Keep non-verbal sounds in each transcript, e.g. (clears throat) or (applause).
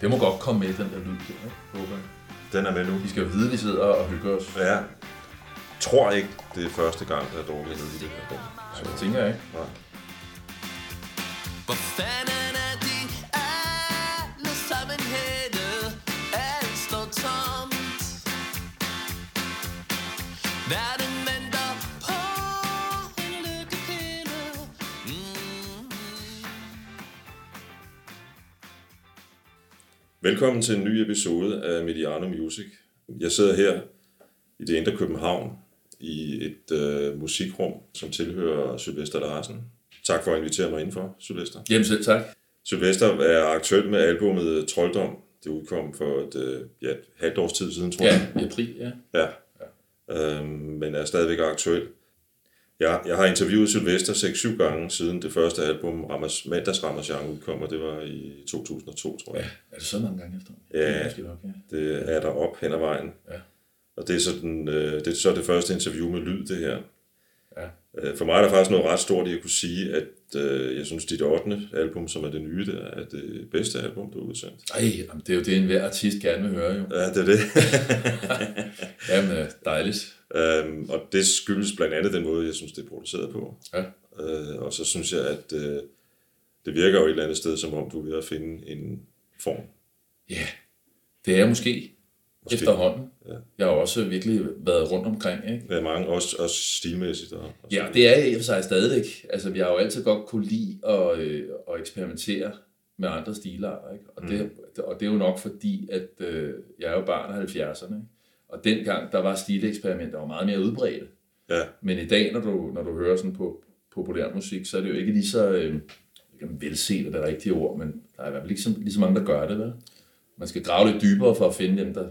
Det må godt komme med, den der lyd der, ikke? Håber jeg. Den er med nu. Vi skal jo vide, vi sidder og hygger os. Ja. Tror ikke, det er første gang, der er drukket ned i det her rum. Så det tænker jeg ikke. Nej. Hvor fanden Velkommen til en ny episode af Mediano Music. Jeg sidder her i det indre København i et øh, musikrum, som tilhører Sylvester Larsen. Tak for at invitere mig indenfor, Sylvester. Jamen selv tak. Sylvester er aktuel med albumet Trolddom. Det udkom for et, øh, ja, halvt års tid siden, tror jeg. Ja, i april, ja. Ja. Øhm, men er stadigvæk aktuel. Jeg, jeg har interviewet Sylvester 6-7 gange siden det første album, Ramas, Mandags Ramazan, udkom, og det var i 2002, tror jeg. Er det så mange gange efter? Ja. Det er nok, ja. Det er der op hen ad vejen. Ja. Og det er, sådan, øh, det er så det første interview med lyd, det her. Øh, For mig er der faktisk noget ret stort i at kunne sige, at øh, jeg synes, dit 8. album, som er det nye, der er det bedste album, du har udsendt. Ej, jamen, det er jo det, enhver artist gerne vil høre, jo. Ja, det er det. (laughs) Jamen, øh, dejligt. øhm, og det skyldes blandt andet den måde, jeg synes, det er produceret på. Ja. Øh, og så synes jeg, at øh, det virker jo et eller andet sted, som om du er ved at finde en form. Ja, det er Måske. måske. efterhånden. Ja. Jeg har også virkelig været rundt omkring, ikke? Er mange, også, også stilmæssigt. Og, og Ja, det er i og for sig stadigvæk. Altså, vi har jo altid godt kunne lide at, øh, at eksperimentere med andre stilarter, ikke? Og, det, og det er jo nok fordi, at øh, jeg er jo barn af 70'erne, ikke? Og dengang, der var stileksperimenter jo meget mere udbredte. Ja, Men i dag, når du, når du hører sådan på populær musik, så er det jo ikke lige så øh, velset er det rigtige ord, men der er i hvert fald ikke så, lige så mange, der gør det, vel? Man skal grave lidt dybere for at finde dem, der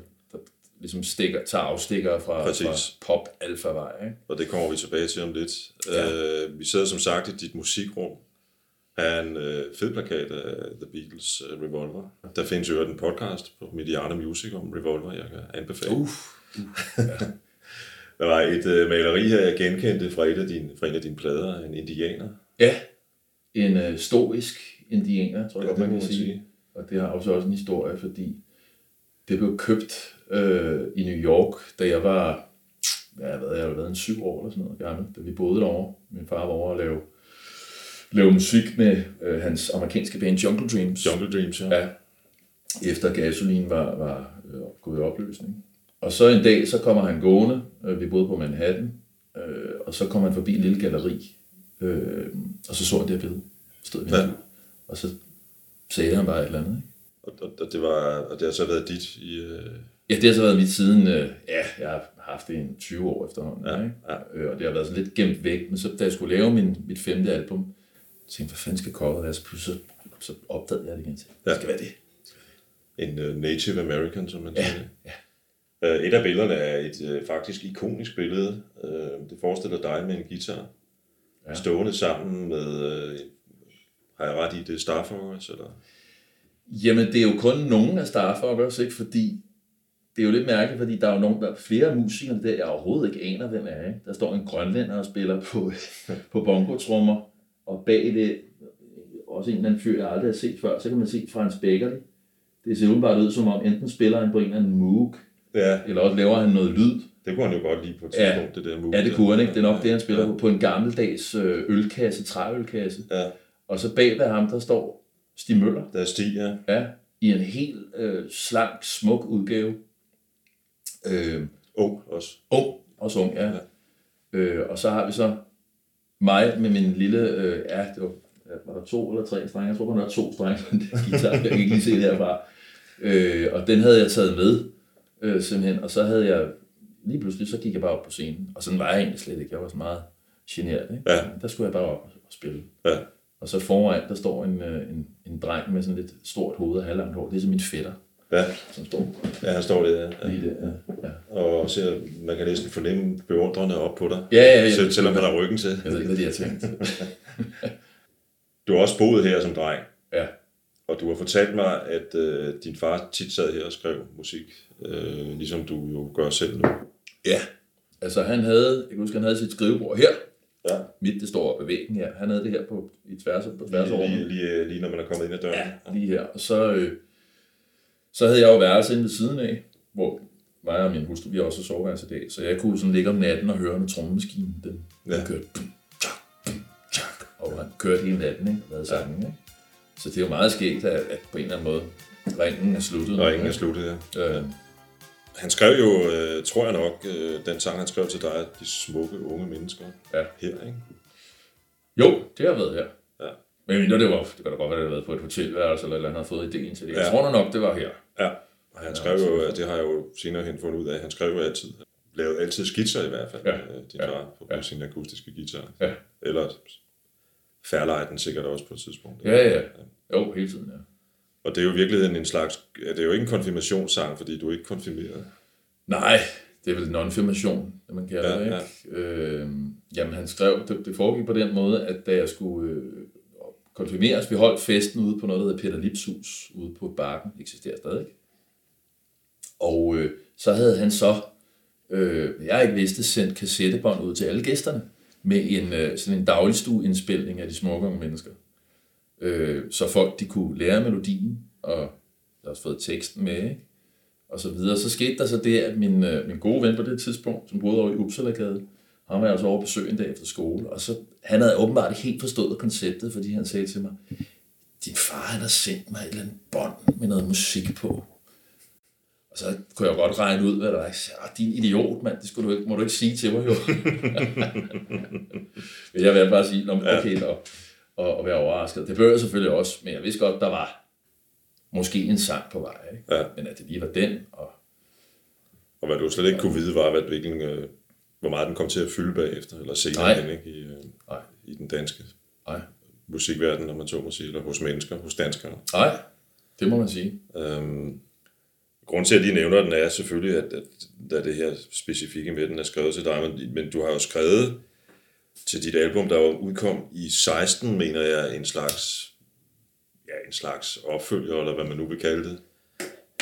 ligesom stikker, tager afstikker fra, Præcis. fra pop alfa vej, ikke? og det kommer vi tilbage til om lidt. Ja. Øh, vi sidder som sagt i dit musikrum. Her er en øh, fed plakat af The Beatles øh, Revolver. Der findes jo en podcast på Mediana Music om Revolver, jeg kan anbefale. Uff. (laughs) Der var et øh, maleri her, jeg genkendte fra, et af dine, fra en af dine plader, en indianer. Ja, en øh, stoisk indianer, tror jeg Ja, godt, man kan sige. sige. Og det har også også en historie, fordi det blev købt øh, i New York, da jeg var, ja, jeg ved, jeg har været en syv år eller sådan noget gammel, da vi boede derovre. Min far var over at lave, lave musik med øh, hans amerikanske band Jungle Dreams. Jungle Dreams, ja. Ja, efter gasolin var, var øh, gået i opløsning. Og så en dag, så kommer han gående, øh, vi boede på Manhattan, øh, og så kommer han forbi en lille galleri, øh, og så så han det her billede, stod ja. og så sagde han bare et eller andet. Ikke? Og, og, og, det var, og det har så været dit i... Øh, Ja, det har så været mit siden, øh, ja, jeg har haft det i en 20 år efterhånden, Ja, ikke? ja. Øh, og det har været sådan lidt gemt væk, men så da jeg skulle lave min, mit femte album, så tænkte jeg, hvad fanden skal coveret være, så pludselig så opdagede jeg det igen til. Ja. Det skal være det. en uh, Native American, som man Ja, siger. ja. Uh, et af billederne er et uh, faktisk ikonisk billede. Uh, det forestiller dig med en guitar, ja. Stående sammen med, uh, har jeg ret i, det er Starfox, eller? Jamen, det er jo kun nogen af Starfuckers, ikke? Fordi det er jo lidt mærkeligt, fordi der er jo nogen, der er flere musikere der, jeg overhovedet ikke aner, hvem er. Ikke? Der står en grønlænder og spiller på, (laughs) på bongotrummer, og bag det også en eller anden fyr, jeg aldrig har set før, så kan man se Frans Beckerli. Det ser umiddelbart ud som om, enten spiller han på en eller anden Moog, Ja, eller også laver han noget lyd. det kunne han jo godt lide på et Ja. tidspunkt, det der move. Ja, det kunne han ikke. Det er nok det, han spiller ja. på, på en gammeldags øh, ølkasse, træølkasse. Ja, Og så bag ved ham, der står Stig Møller. der er Stig, ja. Ja, i en helt øh, slank, smuk udgave. Øh, Ung også. ung, også ung, ja. Ja. Øh, og så har vi så mig med min lille, øh, ja, det var, var der to eller tre strenge? Jeg tror, der var to strenge på den guitar. Jeg kan ikke lige se det herfra. Øh, og den havde jeg taget med, øh, simpelthen. Og så havde jeg, lige pludselig, så gik jeg bare op på scenen. Og sådan var jeg egentlig slet ikke. Jeg var sådan meget generet, ikke? Ja. Der skulle jeg bare op og spille. Ja. Og så foran, der står en, øh, en, en dreng med sådan lidt stort hoved og halvlangt hår. Det er så min fætter, Ja, som står ja han står der. Ja. lige der. Ja. Og ser, man kan næsten fornemme beundrende op på dig. Ja, ja, ja. Selv, selvom han har ryggen til. Jeg ved ikke, hvad de har tænkt. Du har også boet her som dreng. Ja. Og du har fortalt mig, at øh, din far tit sad her og skrev musik, øh, ligesom du jo gør selv nu. Ja. Altså han havde, jeg kan huske, han havde sit skrivebord her. Ja. Mit, det står op ad væggen her. Han havde det her på, i tværs, på tværs Lige, lige, lige, lige når man er kommet ind ad døren. Ja, lige her. Og så, øh, så havde jeg jo værelse inde ved siden af, hvor mig og min hustru, vi har også soveværelse i dag, så jeg kunne sådan ligge om natten og høre, når trommemaskinen, den, Ja. den kørte, dum, tjak, dum, tjak, og han kørte hele natten, ikke, og lavede sangen, ikke? Så det er jo meget skægt, at, at på en eller anden måde, ringen er sluttet. Og ingen er sluttet her. Øh, Han skrev jo, øh, tror jeg nok, øh, den sang, han skrev til dig, De smukke unge mennesker. Ja. Her, ikke? jo, det har været her. Ja. Men mindre det var, det kan da godt være, det har været på et hotelværelse, eller, eller han har fået idéen til det. Jeg Ja. tror nu nok, det var her. Ja. Og han skrev jo, øh, det har jeg jo senere hen fundet ud af, han skrev jo altid, lavede altid skitser i hvert fald, Ja. øh, din Ja. far, på, på sin akustiske guitar. Ja. Eller Fairlight den sikkert også på et tidspunkt. Ja, ja. Jo, hele tiden, ja. Og det er jo i virkeligheden en slags, det er jo ikke en konfirmationssang, fordi du er ikke konfirmeret. Nej, det er vel non-firmation, det man kalder Ja, det, ikke? Øh, jamen, han skrev, det, det foregik på den måde, at da jeg skulle øh, konfirmeres, vi holdt festen ude på noget, der hedder Peter Lips hus, ude på Bakken, eksisterer stadig. Og øh, så havde han så, øh, jeg ikke vidste, sendt kassettebånd ud til alle gæsterne, med en, øh, sådan en dagligstueindspilning af de smukke mennesker. Øh, så folk de kunne lære melodien, og jeg har også fået teksten med, ikke? og så videre. Så skete der så det, at min, øh, min gode ven på det tidspunkt, som boede over i Uppsalagade, han var jeg også over at besøge en dag efter skole, og så, han havde åbenbart ikke helt forstået konceptet, fordi han sagde til mig, din far han har sendt mig et eller andet bånd med noget musik på. Og så kunne jeg godt regne ud, hvad der var. Jeg sagde, "Ah, din idiot, mand, det skulle du ikke, må du ikke sige til mig, jo. (laughs) Men jeg vil bare sige, "Nå, men okay, og, og, være overrasket. Det bør jeg selvfølgelig også, men jeg vidste godt, der var måske en sang på vej. Ikke? Ja. Men at det lige var den, og Og hvad du slet ikke kunne vide, var, hvad, hvilken, øh, hvor meget den kom til at fylde bagefter, eller senere Nej. hen, ikke? I, øh, nej, i den danske nej, musikverden, når man så må sige, eller hos mennesker, hos danskere. nej, det må man sige. Øhm, grunden til, at lige nævner den, er selvfølgelig, at, at, at det her specifikke med den er skrevet til dig, men, men du har jo skrevet til dit album, der jo udkom i 16, mener jeg, en slags, ja, en slags opfølger, eller hvad man nu vil kalde det,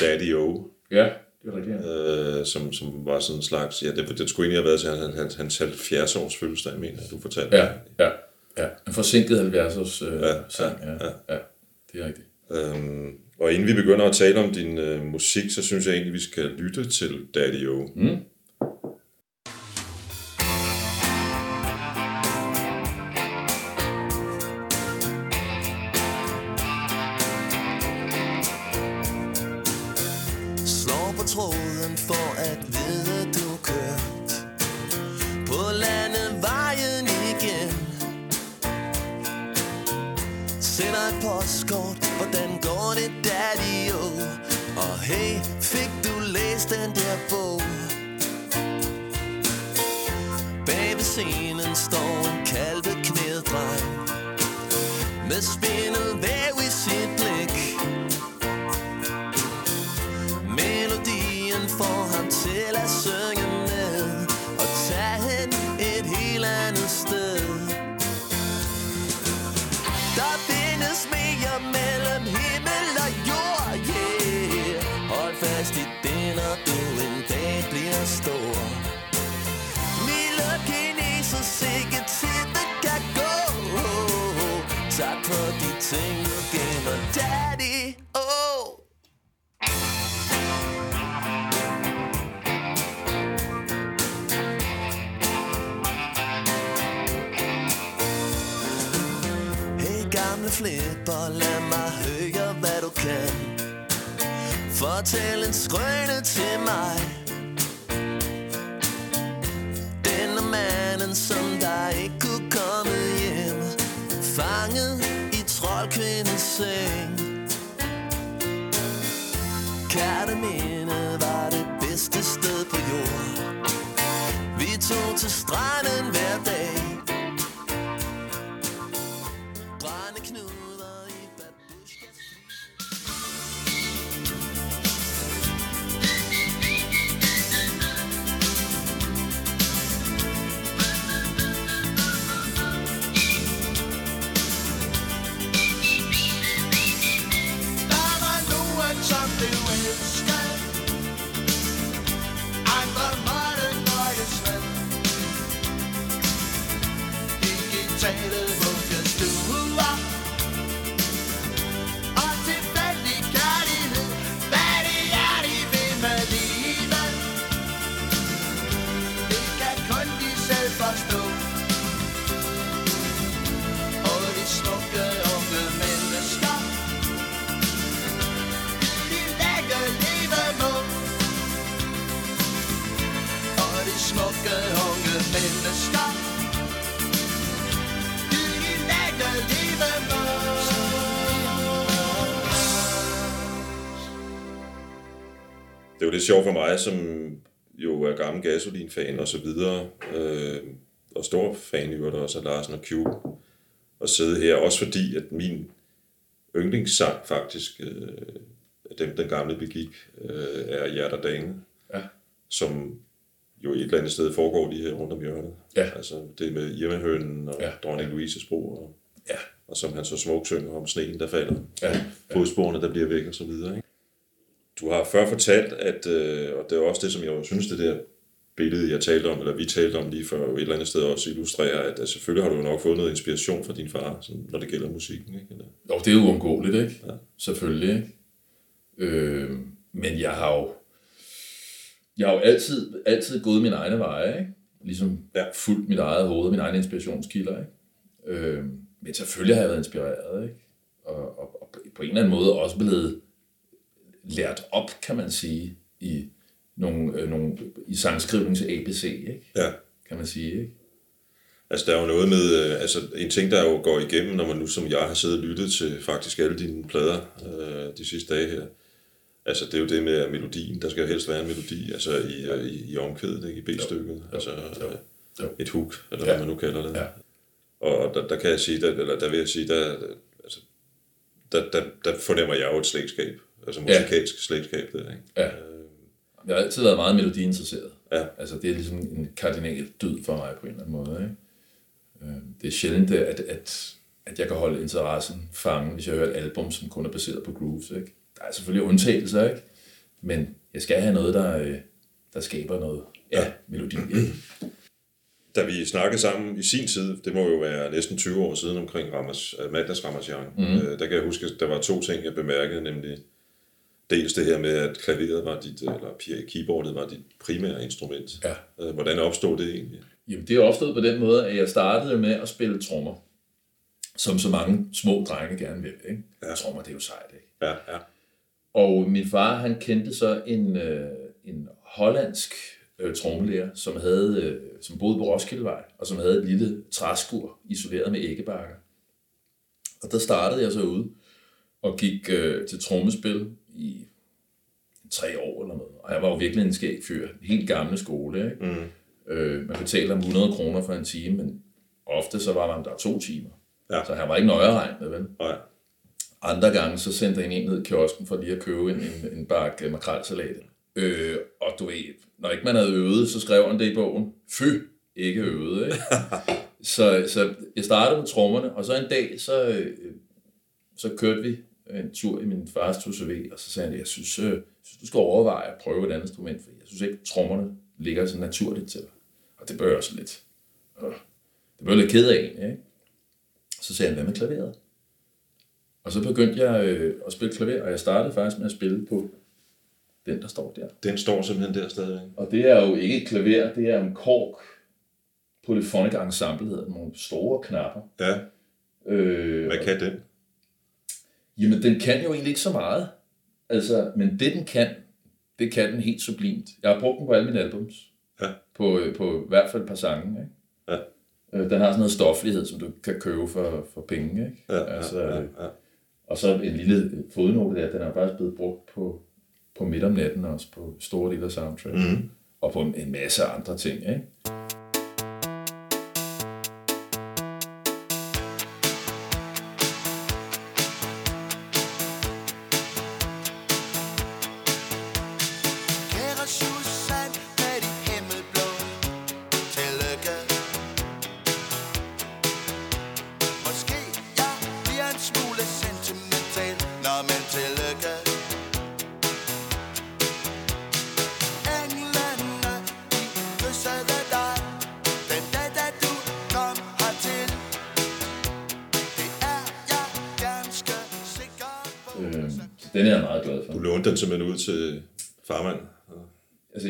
Daddy O, Ja, det er rigtigt. Ja. øh, som, som var sådan en slags, ja, det, det skulle egentlig have været til hans, hans, hans 70 års fødselsdag, mener jeg, du fortalte. Ja, ja, ja. En forsinket 70'ers øh, Ja, ja, sang, ja, ja, ja, det er rigtigt. Øhm, og inden vi begynder at tale om din øh, musik, så synes jeg egentlig, vi skal lytte til Daddy O. Mm. Ting, du gemmer, daddy, oh. Hey gamle flipper, lad mig høre hvad du kan. Fortæl en skrøne til mig. Troldkvindens seng. Kærteminde var det bedste sted på jord. Vi tog til stranden hver dag. Sjovt for mig, som jo er gammel gasolin-fan og så videre, øh, og stor fan i øvrigt også af Larsen og Cube, at sidde her, også fordi, at min yndlingssang faktisk, øh, dem den gamle begik, øh, er Hjerter Dane, Ja. som jo et eller andet sted foregår lige her rundt om hjørnet. Ja. Altså det med Irmehønen og Ja. ja. dronning Louises bro, og, Ja. og som han så smukt synger om sneen, der falder, Ja. fodsporene, der bliver væk og så videre. Ikke? Du har før fortalt, at, øh, og det er også det, som jeg synes, det der billede, jeg talte om, eller vi talte om lige før, et eller andet sted også illustrerer, at, at selvfølgelig har du nok fået noget inspiration fra din far, sådan, når det gælder musikken. Ikke? Eller, Jo, det er jo uundgåeligt, ikke? Ja. Selvfølgelig, ikke? Øh, men jeg har jo, jeg har jo altid, altid gået mine egne veje, ikke? Ligesom Ja. fuldt mit eget hoved, mine egne inspirationskilder, ikke? Øh, men selvfølgelig har jeg været inspireret, ikke? Og, og, og på en eller anden måde også blevet lært op, kan man sige, i nogle, øh, nogle i sangskrivnings ABC, ikke? ja. Kan man sige, ikke? Altså, der er jo noget med, øh, altså en ting, der jo går igennem, når man nu som jeg har siddet og lyttet til faktisk alle dine plader øh, de sidste dage her. Altså, det er jo det med melodien. Der skal jo helst være en melodi, altså i, ja. i, i omkvædet, ikke? i B-stykket. Altså jo, jo. øh, et hook, eller Ja. hvad man nu kalder det. Ja. Og der, der kan jeg sige, der, eller der vil jeg sige, der, altså, der, der, der fornemmer jeg jo et slægtskab. Altså Ja. musikalsk slægtskab der, ikke? Ja. Jeg har altid været meget melodiinteresseret. Ja. Altså, det er ligesom en kardinal dyd for mig på en eller anden måde. Ikke? Øh, Det er sjældent, at, at, at jeg kan holde interessen fange, hvis jeg hører et album, som kun er baseret på grooves. Ikke? Der er selvfølgelig undtagelser, ikke? men jeg skal have noget, der, øh, der skaber noget ja, melodi. Ikke? Da vi snakkede sammen i sin tid, det må jo være næsten 20 år siden omkring Ramas, Magnus Ramachan, Mhm. mm. øh, der kan jeg huske, at der var to ting, jeg bemærkede, nemlig dels det her med, at klaveret var dit, eller pi- keyboardet var dit primære instrument. Ja. Øh, Hvordan opstod det egentlig? Jamen, det opstået på den måde, at jeg startede med at spille trommer, som så mange små drenge gerne vil. Ikke? Ja. Trommer, det er jo sejt, ikke? Ja, ja. Og min far, han kendte så en, øh, en hollandsk øh, trommelærer, som, havde, øh, som boede på Roskildevej, og som havde et lille træskur isoleret med æggebakker. Og der startede jeg så ud og gik øh, til trommespil i tre år eller noget. Og jeg var jo virkelig en skæg fyr. Helt gamle skole, ikke? Mm. Øh, man betalte om 100 kroner for en time, men ofte så var man der to timer. Ja. Så han var ikke nøje regnet, vel? Nej. Andre gange, så sendte han en ned i kiosken for lige at købe en, en, en bakke makrelsalat. Øh, og du ved, når ikke man havde øvet, så skrev han det i bogen. Fy, ikke øvet, ikke? (laughs) så, så jeg startede med trommerne, og så en dag, så, øh, så kørte vi en tur i min fars 2CV, og så sagde han, jeg synes, øh, synes, du skal overveje at prøve et andet instrument, for jeg synes ikke, trommerne ligger så naturligt til dig. Og det bør jeg også lidt. Og det blev jeg lidt ked af, ikke? Så sagde han, hvad med klaveret? Og så begyndte jeg øh, at spille klaver, og jeg startede faktisk med at spille på den, der står der. Den står simpelthen der stadig. Og det er jo ikke et klaver, det er en kork. Polyphonic ensemble hedder den, nogle store knapper. Ja, Øh, hvad kan den? Jamen, den kan jo egentlig ikke så meget. Altså, men det den kan, det kan den helt sublimt. Jeg har brugt den på alle mine albums. Ja. På, øh, på i hvert fald et par sange, ikke? Ja. Øh, Den har sådan noget stoflighed, som du kan købe for, for penge, ikke? Ja, altså, ja, ja, ja. Og så en lille fodnote der, den er faktisk blevet brugt på, på midt om natten også, på store dele af soundtrack. Mhm. Og på en, en masse andre ting, ikke?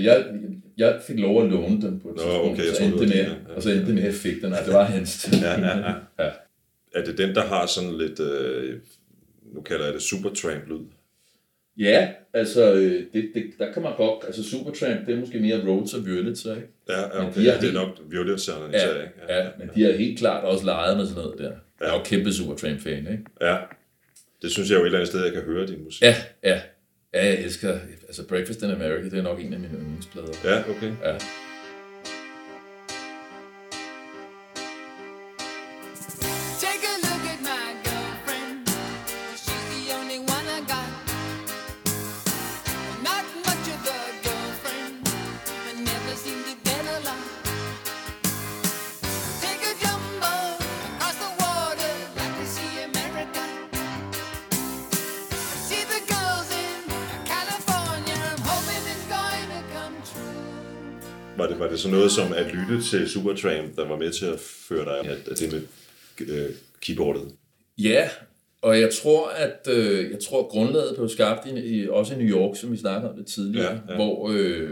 Jeg, jeg fik lov at låne den på et Nå, tidspunkt, okay, jeg så endte det med, ja. og så endte det med. Nej, det var hans. Ja, ja, ja. (laughs) ja. Er det den, der har sådan lidt, øh, nu kalder jeg det supertramp-lyd? Ja, altså, øh, det, det, der kan man godt, altså Supertramp, det er måske mere Rhodes og Wurlitzer, ikke? Ja, ja okay. de er Ja, det er nok Violet-sangerne Ja, især, ikke? ja, men de har helt klart også leget med sådan noget der. Jeg er jo kæmpe Supertramp-fan, ikke? ja. Det synes jeg jo et eller andet sted, jeg kan høre din musik. Ja, ja, Ja, jeg elsker, altså Breakfast in America, det er nok en af mine yndlingsplader. Ja, okay. Ja. Det, så noget som at lytte til Supertramp, der var med til at føre dig at det med øh, keyboardet? Ja, og jeg tror, at øh, jeg tror, at grundlaget blev skabt i, i, også i New York, som vi snakkede om det tidligere, Ja, ja. hvor øh,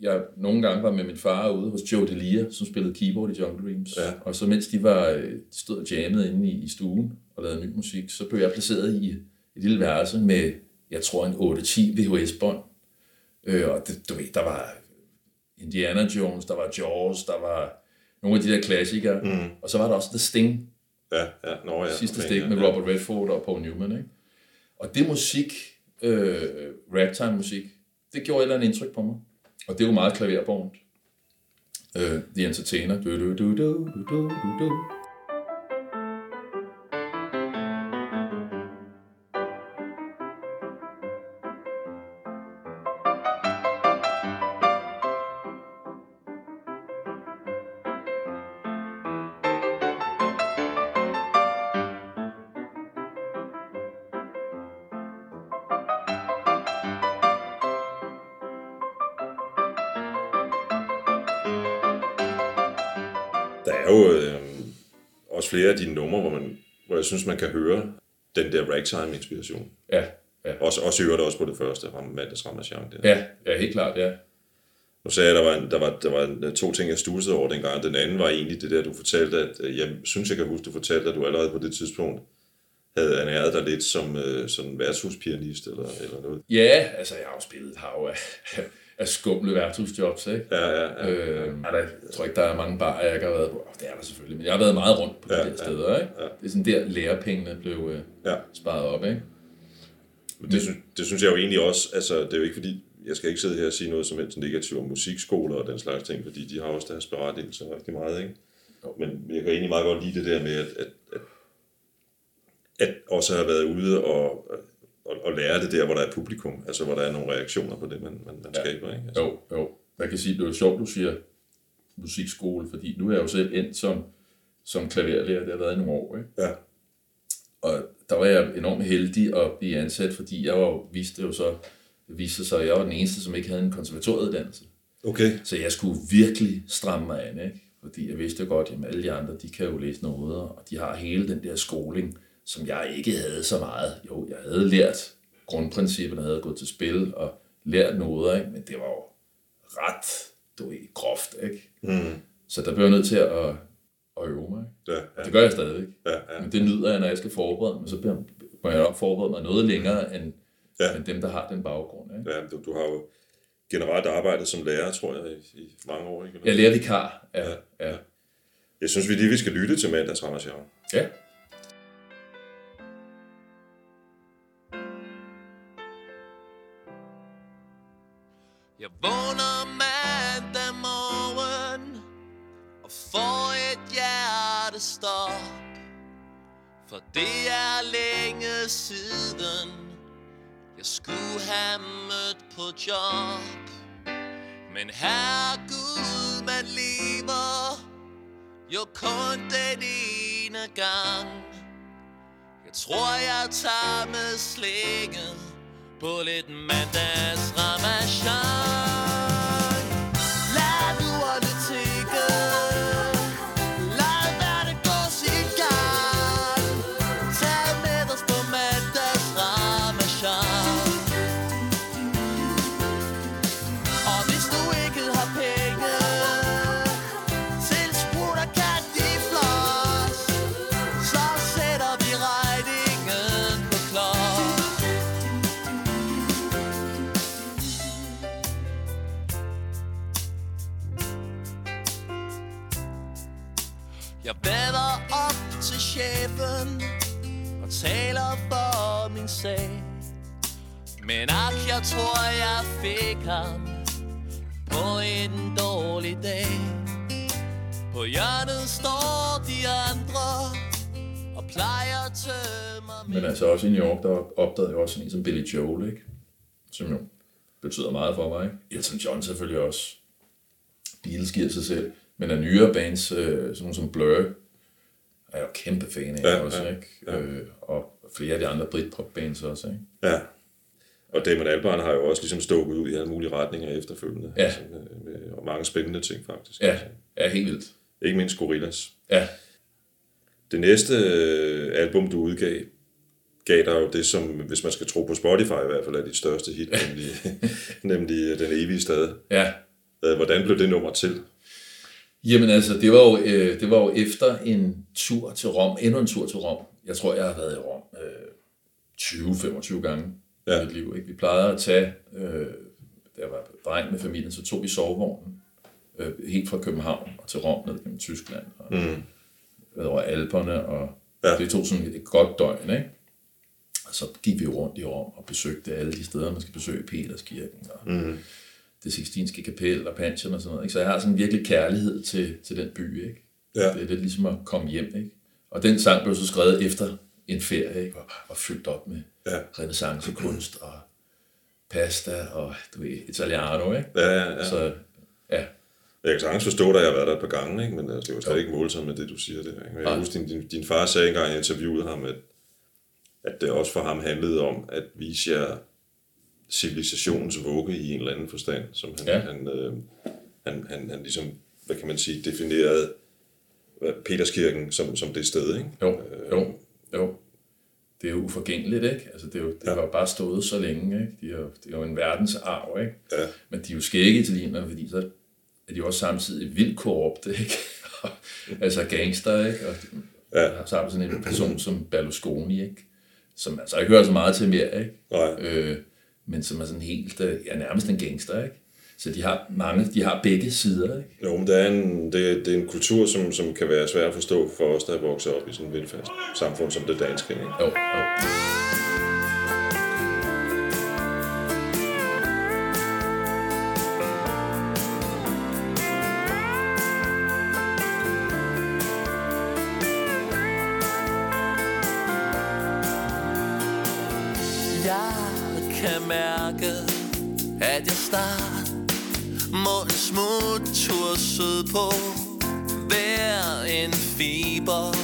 jeg nogle gange var med min far ude hos Joe Delia, som spillede keyboard i Jungle Dreams. Ja. Og så mens de var øh, stod og jammede inde i, i stuen og lavede ny musik, så blev jeg placeret i et lille værelse med, jeg tror, en 8-10 VHS-bånd. Øh, og det, du ved, der var Indiana Jones, der var Jaws, der var nogle af de der klassikere. Mm. Og så var der også The Sting, Ja, ja, nå ja. sidste stik ja, med ja. Robert Redford og Paul Newman. Ikke? Og det musik, øh, ragtime musik, det gjorde et eller andet indtryk på mig. Og det var meget klaverbånd. Øh, The Entertainer. Du, du, du, du, du, du, du, du. Der er jo øh, også flere af dine numre, hvor, man, hvor jeg synes, man kan høre den der ragtime-inspiration. Ja, ja. Også, også i øvrigt også på det første, Mandags Ramachan. Der. Ja, ja, helt klart, ja. Nu sagde jeg, at der var, en, der, var, der var en, to ting, jeg stussede over dengang. Den anden var egentlig det der, du fortalte, at øh, jeg synes, jeg kan huske, du fortalte, at du allerede på det tidspunkt havde ernæret dig lidt som øh, sådan værtshuspianist eller, eller noget. Ja, altså jeg har jo spillet et hav af, af skumle værtshusjobs, ikke? Ja, ja, ja. Øh, er der, jeg tror ikke, der er mange barer, jeg ikke har været på. Det er der selvfølgelig, men jeg har været meget rundt på de Ja, der ja, steder, ikke? ja. Det er sådan der, lærepengene blev øh, ja. sparet op, ikke? Men det, synes, det synes jeg jo egentlig også, altså det er jo ikke fordi, jeg skal ikke sidde her og sige noget som helst negativt om musikskoler og den slags ting, fordi de har også deres berettigelse rigtig meget, ikke? Men jeg kan egentlig meget godt lide det der med, at, at, at, at også have været ude og, og, og lære det der, hvor der er publikum, altså hvor der er nogle reaktioner på det, man, man, man Ja. skaber, ikke? Altså, Jo, jo. Jeg kan sige, det er jo sjovt, du siger musikskole, fordi nu er jeg jo selv endt som, som klaverlærer, det har været i nogle år, ikke? Ja, Og der var jeg enormt heldig at blive ansat, fordi jeg var, vidste jo så, viste sig, at jeg var den eneste, som ikke havde en konservatorieuddannelse. okay. Så jeg skulle virkelig stramme mig an, ikke? Fordi jeg vidste godt, at alle de andre, de kan jo læse noget, og de har hele den der skoling, som jeg ikke havde så meget. Jo, jeg havde lært grundprincipperne, havde gået til spil og lært noder, ikke? men det var jo ret, du ved, groft, ikke? Mm. Så der blev jeg nødt til at, at øve mig. Ikke? Ja, ja, Og det gør jeg stadigvæk. ja, ja. Men det nyder jeg, når jeg skal forberede mig, så bliver- må jeg nok forberede mig noget længere end, Ja. ja. end dem, der har den baggrund. Ikke? ja du, du har jo generelt arbejdet som lærer, tror jeg, i, i mange år, ikke? Jeg lærer vikar. Ja, ja. Jeg synes, vi lige vi skal lytte til mandags Ramachan. ja. Vågner mandag morgen og får et hjertestop. For det er længe siden, jeg skulle have mødt på job. Men herre Gud, man lever jo kun den ene gang. Jeg tror, jeg tager med slikket på lidt mandags ramachan. Sag. Men ak, jeg tror, jeg fik ham på en dårlig dag. På hjørnet står de andre og plejer at tømme Men altså også i New York, der opdagede jeg også sådan en som Billy Joel, ikke? Som jo betyder meget for mig, ikke? Elton John selvfølgelig også. Beatles giver sig selv. Men af nyere bands, øh, sådan nogle som Blur, er jeg jo kæmpe fan af Ja, også, ja, ikke? ja. Øh, og flere af de andre Britpop-bands også, ikke? Ja. Og Damon Albarn har jo også ligesom stukket ud i alle mulige retninger efterfølgende. Ja. Altså, med, med, og mange spændende ting, faktisk. Ja, ja helt vildt. Ikke mindst Gorillaz. Ja, Det næste øh, album, du udgav, gav dig jo det, som, hvis man skal tro på Spotify i hvert fald, er dit største hit, nemlig, (laughs) nemlig øh, Den evige stad. ja. Øh, Hvordan blev det nummer til? Jamen altså, det var, jo, øh, det var jo efter en tur til Rom, endnu en tur til Rom. Jeg tror, jeg har været i Rom 20-25 gange Ja. i mit liv. Ikke? Vi plejede at tage, øh, da jeg var dreng med familien, så tog vi sovevognen øh, helt fra København og til Rom ned gennem Tyskland og mm. over Alperne. Og Ja. Det tog sådan et godt døgn, ikke? Og så gik vi rundt i Rom og besøgte alle de steder, man skal besøge Peterskirken og mm. det Sixtinske kapel og Pantheon og sådan noget. Ikke? Så jeg har sådan virkelig kærlighed til, til den by, ikke? Ja. Det er lidt ligesom at komme hjem, ikke? Og den sang blev så skrevet efter en ferie, ikke? Og var fyldt op med Ja. renaissancekunst og pasta og, du ved, italiano, ikke? Ja, ja, ja. Så, ja. Jeg kan sagtens forstå dig, jeg har været der et par gange, ikke? men altså, det var slet ikke målsomt med det, du siger der. Ikke? Men Jeg husker, din, din, din far sagde engang, jeg interviewede ham, at, at det også for ham handlede om at vise jer civilisationens vugge i en eller anden forstand, som han, Ja. han, øh, han, han, han ligesom, hvad kan man sige, definerede Peterskirken som, som det sted, ikke? Jo, jo, jo. Det er jo uforgængeligt, ikke? Altså, det, er jo, det Ja. har jo bare stået så længe, ikke? De er jo, det er jo en verdensarv, ikke? Ja. Men de er jo skægge italienere, fordi så er de jo også samtidig vildt korrupte, (laughs) ikke? altså gangster, ikke? Og Ja. så har du sådan en person som Berlusconi, ikke? Som altså ikke hører så meget til mere, ikke? Nej. Øh, men som er sådan helt, øh, ja, nærmest en gangster, ikke? Så de har mange, de har begge sider, ikke? Jo, men det er en, det, det er en kultur, som, som kan være svær at forstå for os, der er vokset op i sådan et velfærds samfund som det danske. Ikke? Jo, jo. Smuttur på Hver en fiber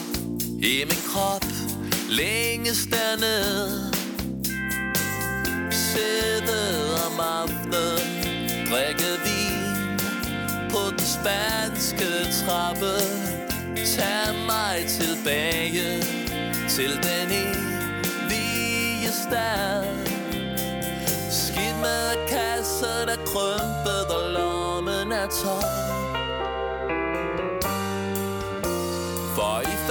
i min krop længes dernede. Sidde om aftenen, drikke vin på den spanske trappe. Tag mig tilbage til den evige stad. Skidt med kasser, der krympet og lommen er tom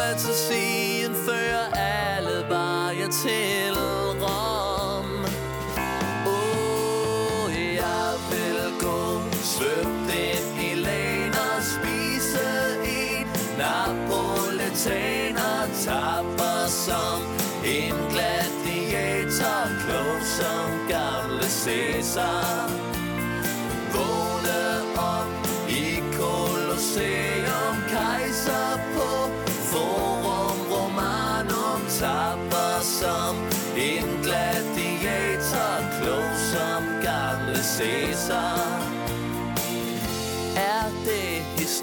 fantasien fører alle veje til Rom. Åh, oh, jeg vil gå svømt ind i lægen og spise en Napoletaner Tapper som en gladiator Klog som gamle Caesar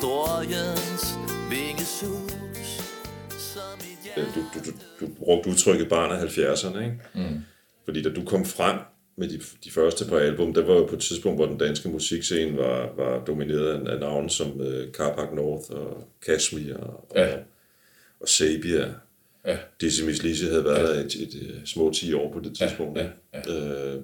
historiens vingesus Som i du, du, du, du brugte udtrykket barn af 70'erne, ikke? Mm. Fordi da du kom frem med de, de første par album, der var jo på et tidspunkt, hvor den danske musikscene var, var domineret af, af navne som uh, Carpac North og Kashmir og, Ja. og Sabia. Ja. Dizzy Miss Lizzy havde været der et, et, et små 10 år på det tidspunkt. ja, ikke? Øh,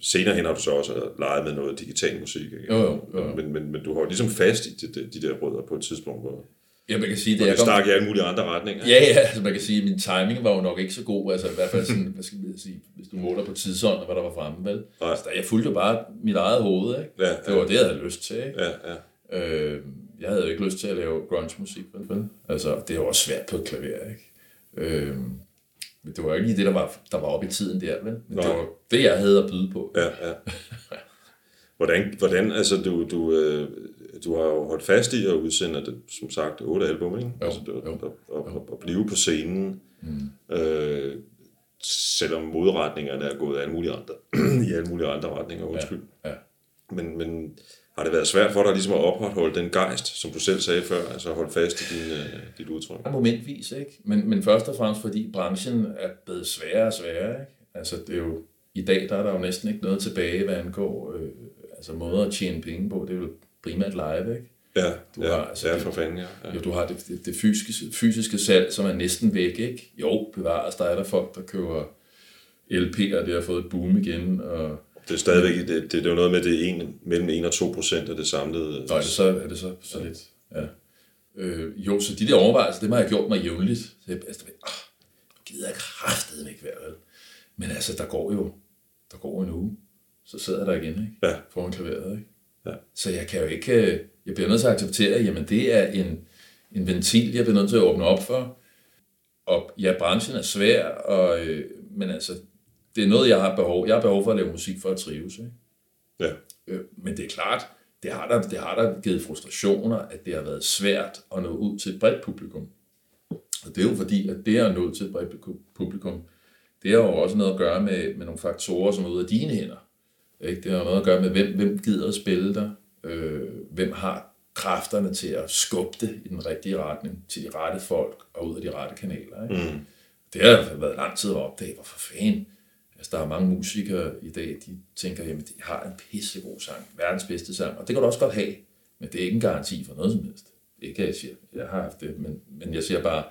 senere hen har du så også leget med noget digital musik. Ikke? Jo, jo, jo. Men, men, men du har ligesom fast i de, de, de der rødder på et tidspunkt, hvor, Ja, man kan sige, det det stak i alle mulige andre retninger. Ja, ja, altså man kan sige, at min timing var jo nok ikke så god, altså i hvert fald sådan, hvad skal man sige, hvis du måler på tidsånd og hvad der var fremme, vel? Nej. Så der, jeg fulgte jo bare mit eget hoved, ikke? Ja, Det var det, jeg havde lyst til, ikke? Ja, ja. Øh, jeg havde jo ikke lyst til at lave grunge-musik, vel? Altså, det er jo også svært på et klaver, ikke? Øh, Men det var jo ikke lige det, der var, der var oppe i tiden der, vel? Men det Nej. var det, jeg havde at byde på. Ja, ja. Hvordan, hvordan altså du, du, øh, du har jo holdt fast i at udsende, det, som sagt, otte album, ikke? Jo, altså, du, jo. Og, og, og, blive på scenen, mm. øh, selvom modretningerne er gået alle mulige andre, (clears throat) i alle mulige andre retninger, undskyld. Ja. Men, men har det været svært for dig ligesom at opretholde den gejst, som du selv sagde før, altså holde fast i din, øh, dit udtryk? Momentvis, ikke? Men, men først og fremmest, fordi branchen er blevet sværere og sværere, ikke? Altså, det er jo, i dag der er der jo næsten ikke noget tilbage, hvad angår øh, altså måder at tjene penge på. Det er jo primært live, ikke? Ja, Du ja, har altså ja for fanden, ja. ja. Jo, du har det, det, det fysiske, fysiske salg, som er næsten væk, ikke? Jo, bevares, der er der folk, der køber LP'er, det har fået et boom igen, og Det er stadigvæk, det, det, det er jo noget med, det er en, mellem 1 og 2 procent af det samlede. Nå, er det så, er det så, så lidt? Ja. Øh, jo, så de der overvejelser, det har jeg gjort mig jævnligt. Så jeg, altså, ah, nu gider jeg kraftedeme ikke være, vel? Men altså, der går jo, der går en uge, så sidder jeg der igen, ikke? Ja. Foran klaveret, ikke? Ja. Så jeg kan jo ikke, øh, jeg bliver nødt til at acceptere, jamen, det er en, en ventil, jeg bliver nødt til at åbne op for. Og ja, branchen er svær, og, øh, men altså, det er noget, jeg har behov. Jeg har behov for at lave musik for at trives, ikke? Ja. Øh, men det er klart, det har, der, det har der givet frustrationer, at det har været svært at nå ud til et bredt publikum. Og det er jo fordi, at det at nå ud til et bredt publikum, det har jo også noget at gøre med, med nogle faktorer, som er ude af dine hænder. Ikke? Det har noget at gøre med, hvem, hvem gider at spille dig, øh, hvem har kræfterne til at skubbe det i den rigtige retning, til de rette folk og ud af de rette kanaler. Ikke? Mm. Det har været lang tid at opdage, hvorfor fanden. Altså, der er mange musikere i dag, de tænker, jamen, de har en pissegod sang, verdens bedste sang, og det kan du også godt have, men det er ikke en garanti for noget som helst. Ikke, jeg siger, jeg har haft det, men, men jeg siger bare,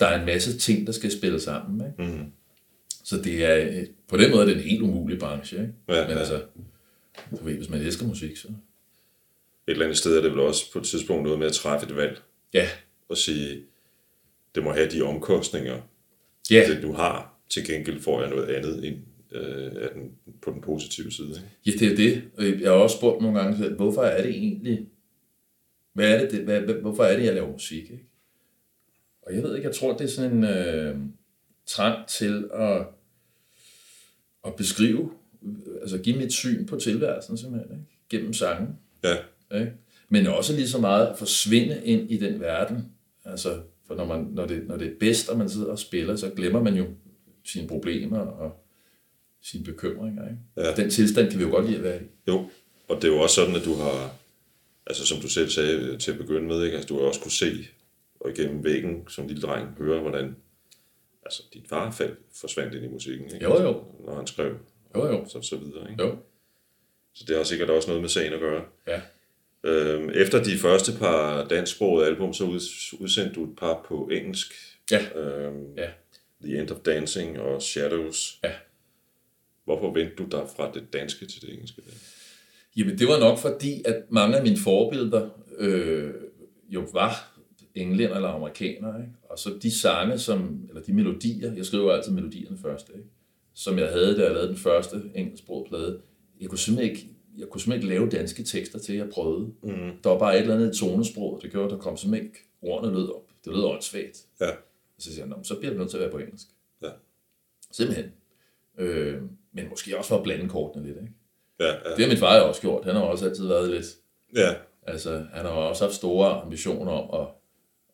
der er en masse ting, der skal spille sammen. Ikke? Mm. Så det er, øh, på den måde er det en helt umulig branche. Ikke? Ja, men ja. altså, du ved, hvis man elsker musik, så... Et eller andet sted er det vel også på et tidspunkt noget med at træffe et valg Ja, og sige, det må have de omkostninger, ja. det du har. Til gengæld får jeg noget andet ind øh, af den, på den positive side. Ikke? Ja, det er det. Jeg har også spurgt nogle gange hvorfor er det egentlig, hvad er det, det hvad- hvorfor er det, jeg laver musik? Ikke? Og jeg ved ikke, jeg tror, det er sådan en øh, trang til at, at beskrive, altså give mit syn på tilværelsen simpelthen, ikke? gennem sangen. Ja, Ikke? Men også lige så meget at forsvinde ind i den verden. Altså, for når, man, når, det, når det er bedst, og man sidder og spiller, så glemmer man jo sine problemer og sine bekymringer. Ikke? Ja. Den tilstand kan vi jo godt lide at være i. jo. Og det er jo også sådan, at du har, altså som du selv sagde til at begynde med, ikke? Altså, du har også kunne se, og igennem væggen som lille dreng, høre, hvordan altså, dit far fald forsvandt ind i musikken. Ikke? Jo, jo. Altså, når han skrev, Jo, jo. så, så videre. Ikke? Jo. Så det har sikkert også noget med sagen at gøre. Ja. Øhm, efter de første par dansksprogede album, så ud, udsendte du et par på engelsk. Ja. Øhm, Ja. The End of Dancing og Shadows. Ja. Hvorfor vendte du dig fra det danske til det engelske? Jamen, det var nok fordi, at mange af mine forbilleder øh, jo var englænder eller amerikanere. Ikke? Og så de sange, som, eller de melodier, jeg skriver altid melodierne først, ikke? som jeg havde, da jeg lavede den første engelsksproget plade, jeg kunne simpelthen ikke, jeg kunne simpelthen ikke lave danske tekster til, jeg prøvede. Mm. Der var bare et eller andet tonesprog, det gjorde, der kom simpelthen ikke, ordene lød op. Det lød åndssvagt. Ja. Så siger jeg, "Nå, men så bliver det nødt til at være på engelsk. Ja. Simpelthen. Øh, men måske også for at blande kortene lidt, ikke? Ja, ja. Det har min far jo også gjort. Han har også altid været lidt... ja. Altså, han har også haft store ambitioner om at,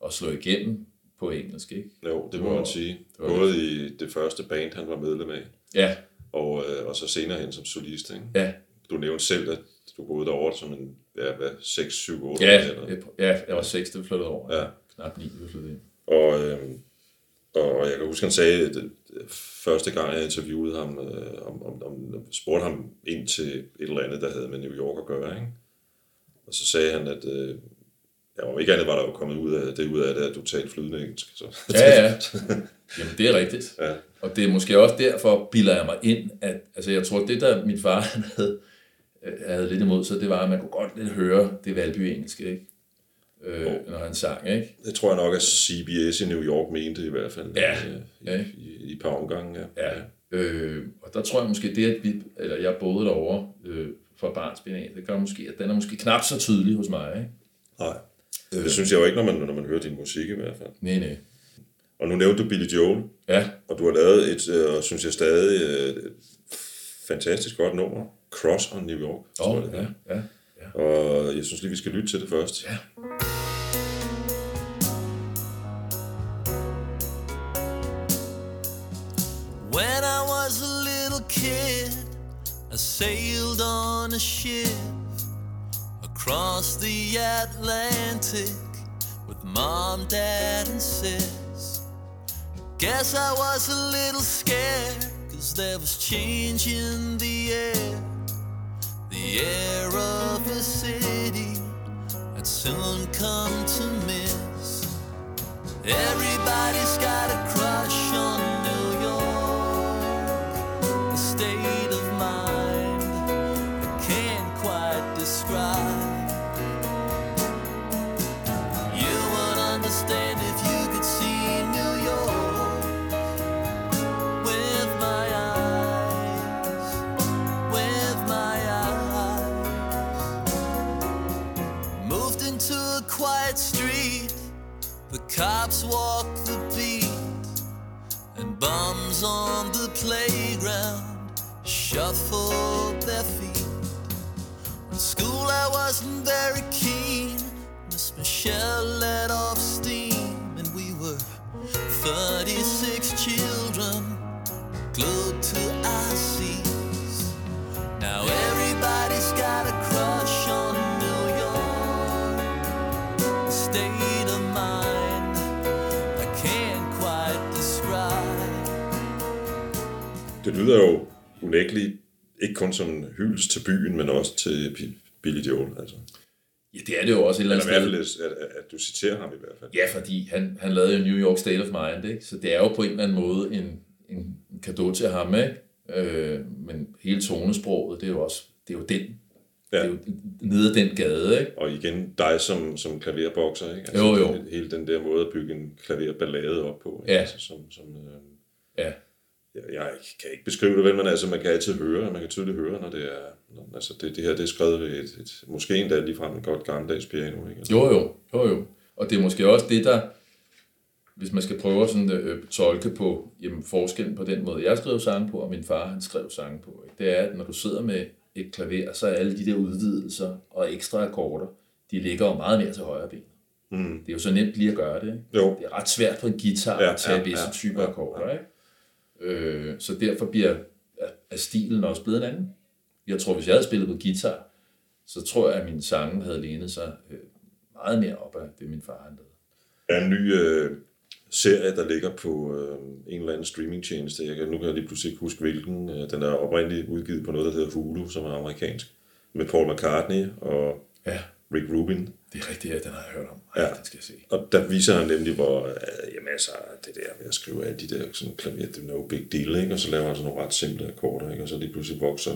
at slå igennem på engelsk, ikke? Jo, det må man sige. Både i det første band, han var medlem af, Ja, og, øh, og så senere hen som solist. Ikke? ja, Du nævnte selv, at du boede derovre som en ja, hvad, 6, 7, 8 ja. Eller? ja, jeg var 6, da vi flyttede over. Ja. Knap 9, da vi flyttede ind. Og, øh, og jeg kan huske, han sagde, at det, første gang jeg interviewede ham, øh, om, om, om, spurgte ham ind til et eller andet, der havde med New York at gøre. Ikke? Og så sagde han, at øh, ja, om ikke andet var der jo kommet ud af det, ud af det, at du talte flydende engelsk. Så. Ja, ja. (laughs) Jamen, det er rigtigt. Ja. Og det er måske også derfor, bilder jeg mig ind, at altså, jeg tror, det der min far han (laughs) havde, øh, havde lidt imod sig, det var, at man kunne godt lidt høre det valby engelske, ikke? Øh, når han sang, ikke? Det tror jeg nok, at CBS i New York mente i hvert fald. Ja. øh, I, Ja. i, i et par omgange, ja. Ja. Øh, og der tror jeg måske, det at vi, eller jeg boede derovre øh, fra barnsben af, det gør måske, at den er måske knap så tydelig hos mig, ikke? Nej. Det synes jeg jo ikke, når man, når man hører din musik i hvert fald. Nej, nej. Og nu nævnte du Billy Joel, Ja, og du har lavet et, øh, og synes jeg stadig, øh, et fantastisk godt nummer, Cross on New York. jeg, oh, ja, hedder. Ja. Og jeg synes lige, vi skal lytte til det først. Ja. When I was a little kid, I sailed on a ship across the Atlantic with mom, dad, and sis. Guess I was a little scared, cause there was change in the air. The air of a city I'd soon come to miss. Everybody's got a crush on New cops walk the beat, and bums on the playground shuffle their feet. In school, I wasn't very keen. Miss Michelle let off steam, and we were 36 children glued to our seats. Now everybody's got a crush on New York state Det lyder jo unægteligt ikke kun som en hyldest til byen, men også til Bi- Billy Joel. Altså. ja, det er det jo også et eller Eller andet i hvert fald, at, at, du citerer ham i hvert fald. Ja, fordi han, han lavede jo New York State of Mind, ikke? så det er jo på en eller anden måde en, en gave til ham. Ikke? Øh, men hele tonesproget, det er jo også det er jo den. Ja. Det er jo nede den gade. Ikke? Og igen, dig som, som klaverbokser, ikke? Altså, Jo, jo. Hele, hele den der måde at bygge en klaverballade op på. Ikke? Ja. Altså, som, som, øh, Ja. Jeg, kan ikke beskrive det vel, men altså, man kan altid høre, man kan tydeligt høre, når det er, altså det, det her, det er skrevet ved et, et måske endda ligefrem et godt gammeldags piano, ikke? Altså, Jo, jo, jo, jo. Og det er måske også det, der, hvis man skal prøve sådan at øh, tolke på jamen, forskellen på den måde, jeg skrev sange på, og min far han skrev sange på, ikke? det er, at når du sidder med et klaver, så er alle de der udvidelser og ekstra akkorder, de ligger jo meget mere til højre ben. Mm. Det er jo så nemt lige at gøre det. Ikke? Jo. Det er ret svært på en guitar Ja, at tage ja, visse ja, typer ja, akkorder. Ikke? Øh, så derfor bliver er- stilen også blevet en anden. Jeg tror, hvis jeg havde spillet på guitar, så tror jeg, at min sange havde lænet sig øh, meget mere op af det, min far han lavede. Der er en ny øh, serie, der ligger på øh, en eller anden streamingtjeneste. Jeg kan, nu kan jeg lige pludselig ikke huske, hvilken. Øh, den er oprindeligt udgivet på noget, der hedder Hulu, som er amerikansk. Med Paul McCartney og Ja, Rick Rubin. det er rigtigt, ja, den har jeg hørt om. Ej, Ja. den skal jeg se. Og der viser han nemlig, hvor øh, jamen, altså, det der med at skrive alle de der sådan, klaver, det er no big deal, ikke? og så laver han sådan nogle ret simple akkorder, ikke? og så lige pludselig vokser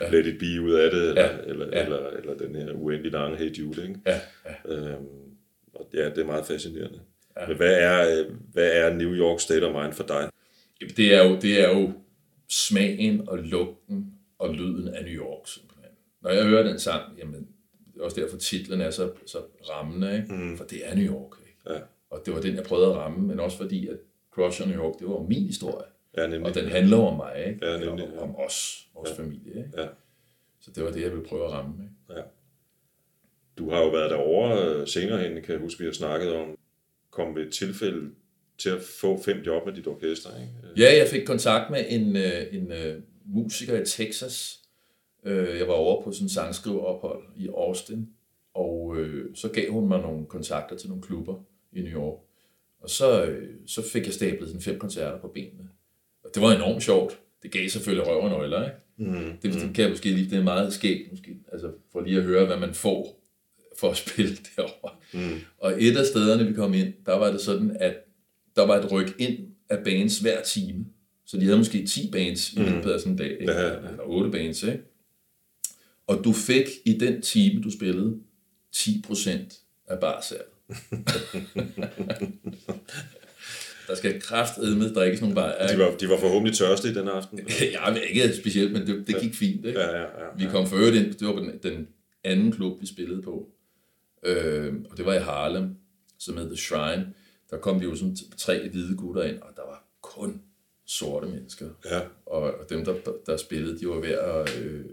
ja. Let It Be ud af det, eller, Ja, eller, ja. eller, eller den her uendelig lange Hey Jude. Ikke? Ja, ja. Øhm, og ja, det er meget fascinerende. Ja. Men hvad er, øh, hvad er New York State of Mind for dig? Jamen, Det er, jo, det er jo smagen og lugten og lyden af New York, simpelthen. Når jeg hører den sang, jamen, også derfor titlen er så, så rammende, ikke? Mm. for det er New York. Ikke? Ja, Og det var den, jeg prøvede at ramme, men også fordi, at Crush on New York, det var min historie. ja nemlig. Og den handler om mig, ikke? Ja, nemlig, om, ja. om os, vores ja. familie. Ikke? Ja, Så det var det, jeg ville prøve at ramme. Ikke? ja. Du har jo været derovre øh, senere hen, kan jeg huske, vi har snakket om, kom ved et tilfælde til at få fem job med dit orkester, ikke? Ja, jeg fik kontakt med en, øh, en øh, musiker i Texas. Øh, jeg var over på sådan en sangskriverophold i Austin, og øh, så gav hun mig nogle kontakter til nogle klubber i New York. Og så, øh, så fik jeg stablet sådan fem koncerter på benene. Og det var enormt sjovt. Det gav selvfølgelig røv og nøgler, ikke? Mm. Det, det kan jeg måske lige, det er meget skægt måske, altså for lige at høre, hvad man får for at (laughs) spille derovre. Mm. Og et af stederne, vi kom ind, der var det sådan, at der var et ryk ind af bands hver time. Så de havde måske 10 bands i løbet af sådan en dag, ikke? Ja, ja, ja. eller 8 bands, ikke? Og du fik i den time, du spillede, 10% af barsalget. (laughs) der skal kraftedme drikkes nogle bajer. De var, de var forhåbentlig tørste i den aften. (laughs) Ja, men ikke specielt, men det, det gik fint. Ikke? Ja, ja, ja. Vi kom øvrigt ind, det var den, den anden klub, vi spillede på. Øh, og det var i Harlem, som hed The Shrine. der kom de jo sådan tre hvide gutter ind, og der var kun sorte mennesker. Ja. Og, og dem, der, der spillede, de var ved at øh,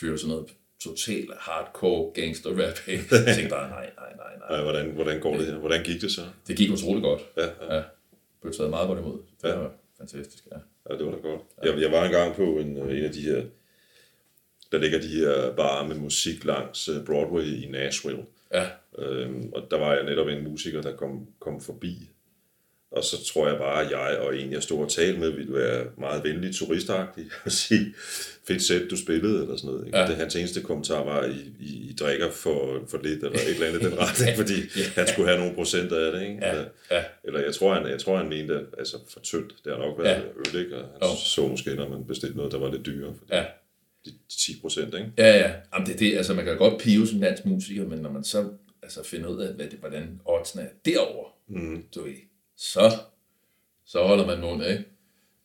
føre sådan noget totalt hardcore gangster rap af. (laughs) Jeg tænkte bare, nej, nej, nej, nej. Ja, hvordan, hvordan går det her? Hvordan gik det så? Det gik utroligt godt. Ja, ja. Ja. Blev taget meget godt imod. Det Ja. var fantastisk, ja. Ja, det var da godt. Jeg, jeg var engang på en, øh, en af de her, der ligger de her barer med musik langs øh, Broadway i Nashville. Ja, Øhm, og der var jeg netop en musiker, der kom, kom forbi. Og så tror jeg bare, at jeg og en, jeg stod og talte med, ville være meget venlig turistagtig (laughs) og sige, fedt sæt, du spillede, eller sådan noget. Ikke? Ja. Ja. Det, hans eneste kommentar var, I, I, I drikker for, for lidt, eller et eller andet den (laughs) retning, fordi han skulle have nogle procenter af det. Ikke? ja, Eller, ja. eller jeg tror, han, jeg tror, han mente, at altså, for tyndt, det har nok været Ja. ja. øl, ikke? Og han Jo. så måske, når man bestilte noget, der var lidt dyrere. Fordi ja. de 10 procent, ikke? Ja, ja. Jamen, det, det, altså, man kan godt pive som dansk musiker, men når man så altså, finder ud af, hvad det, hvordan oddsene er derovre, mm. du ved, så, så holder man mund, ikke?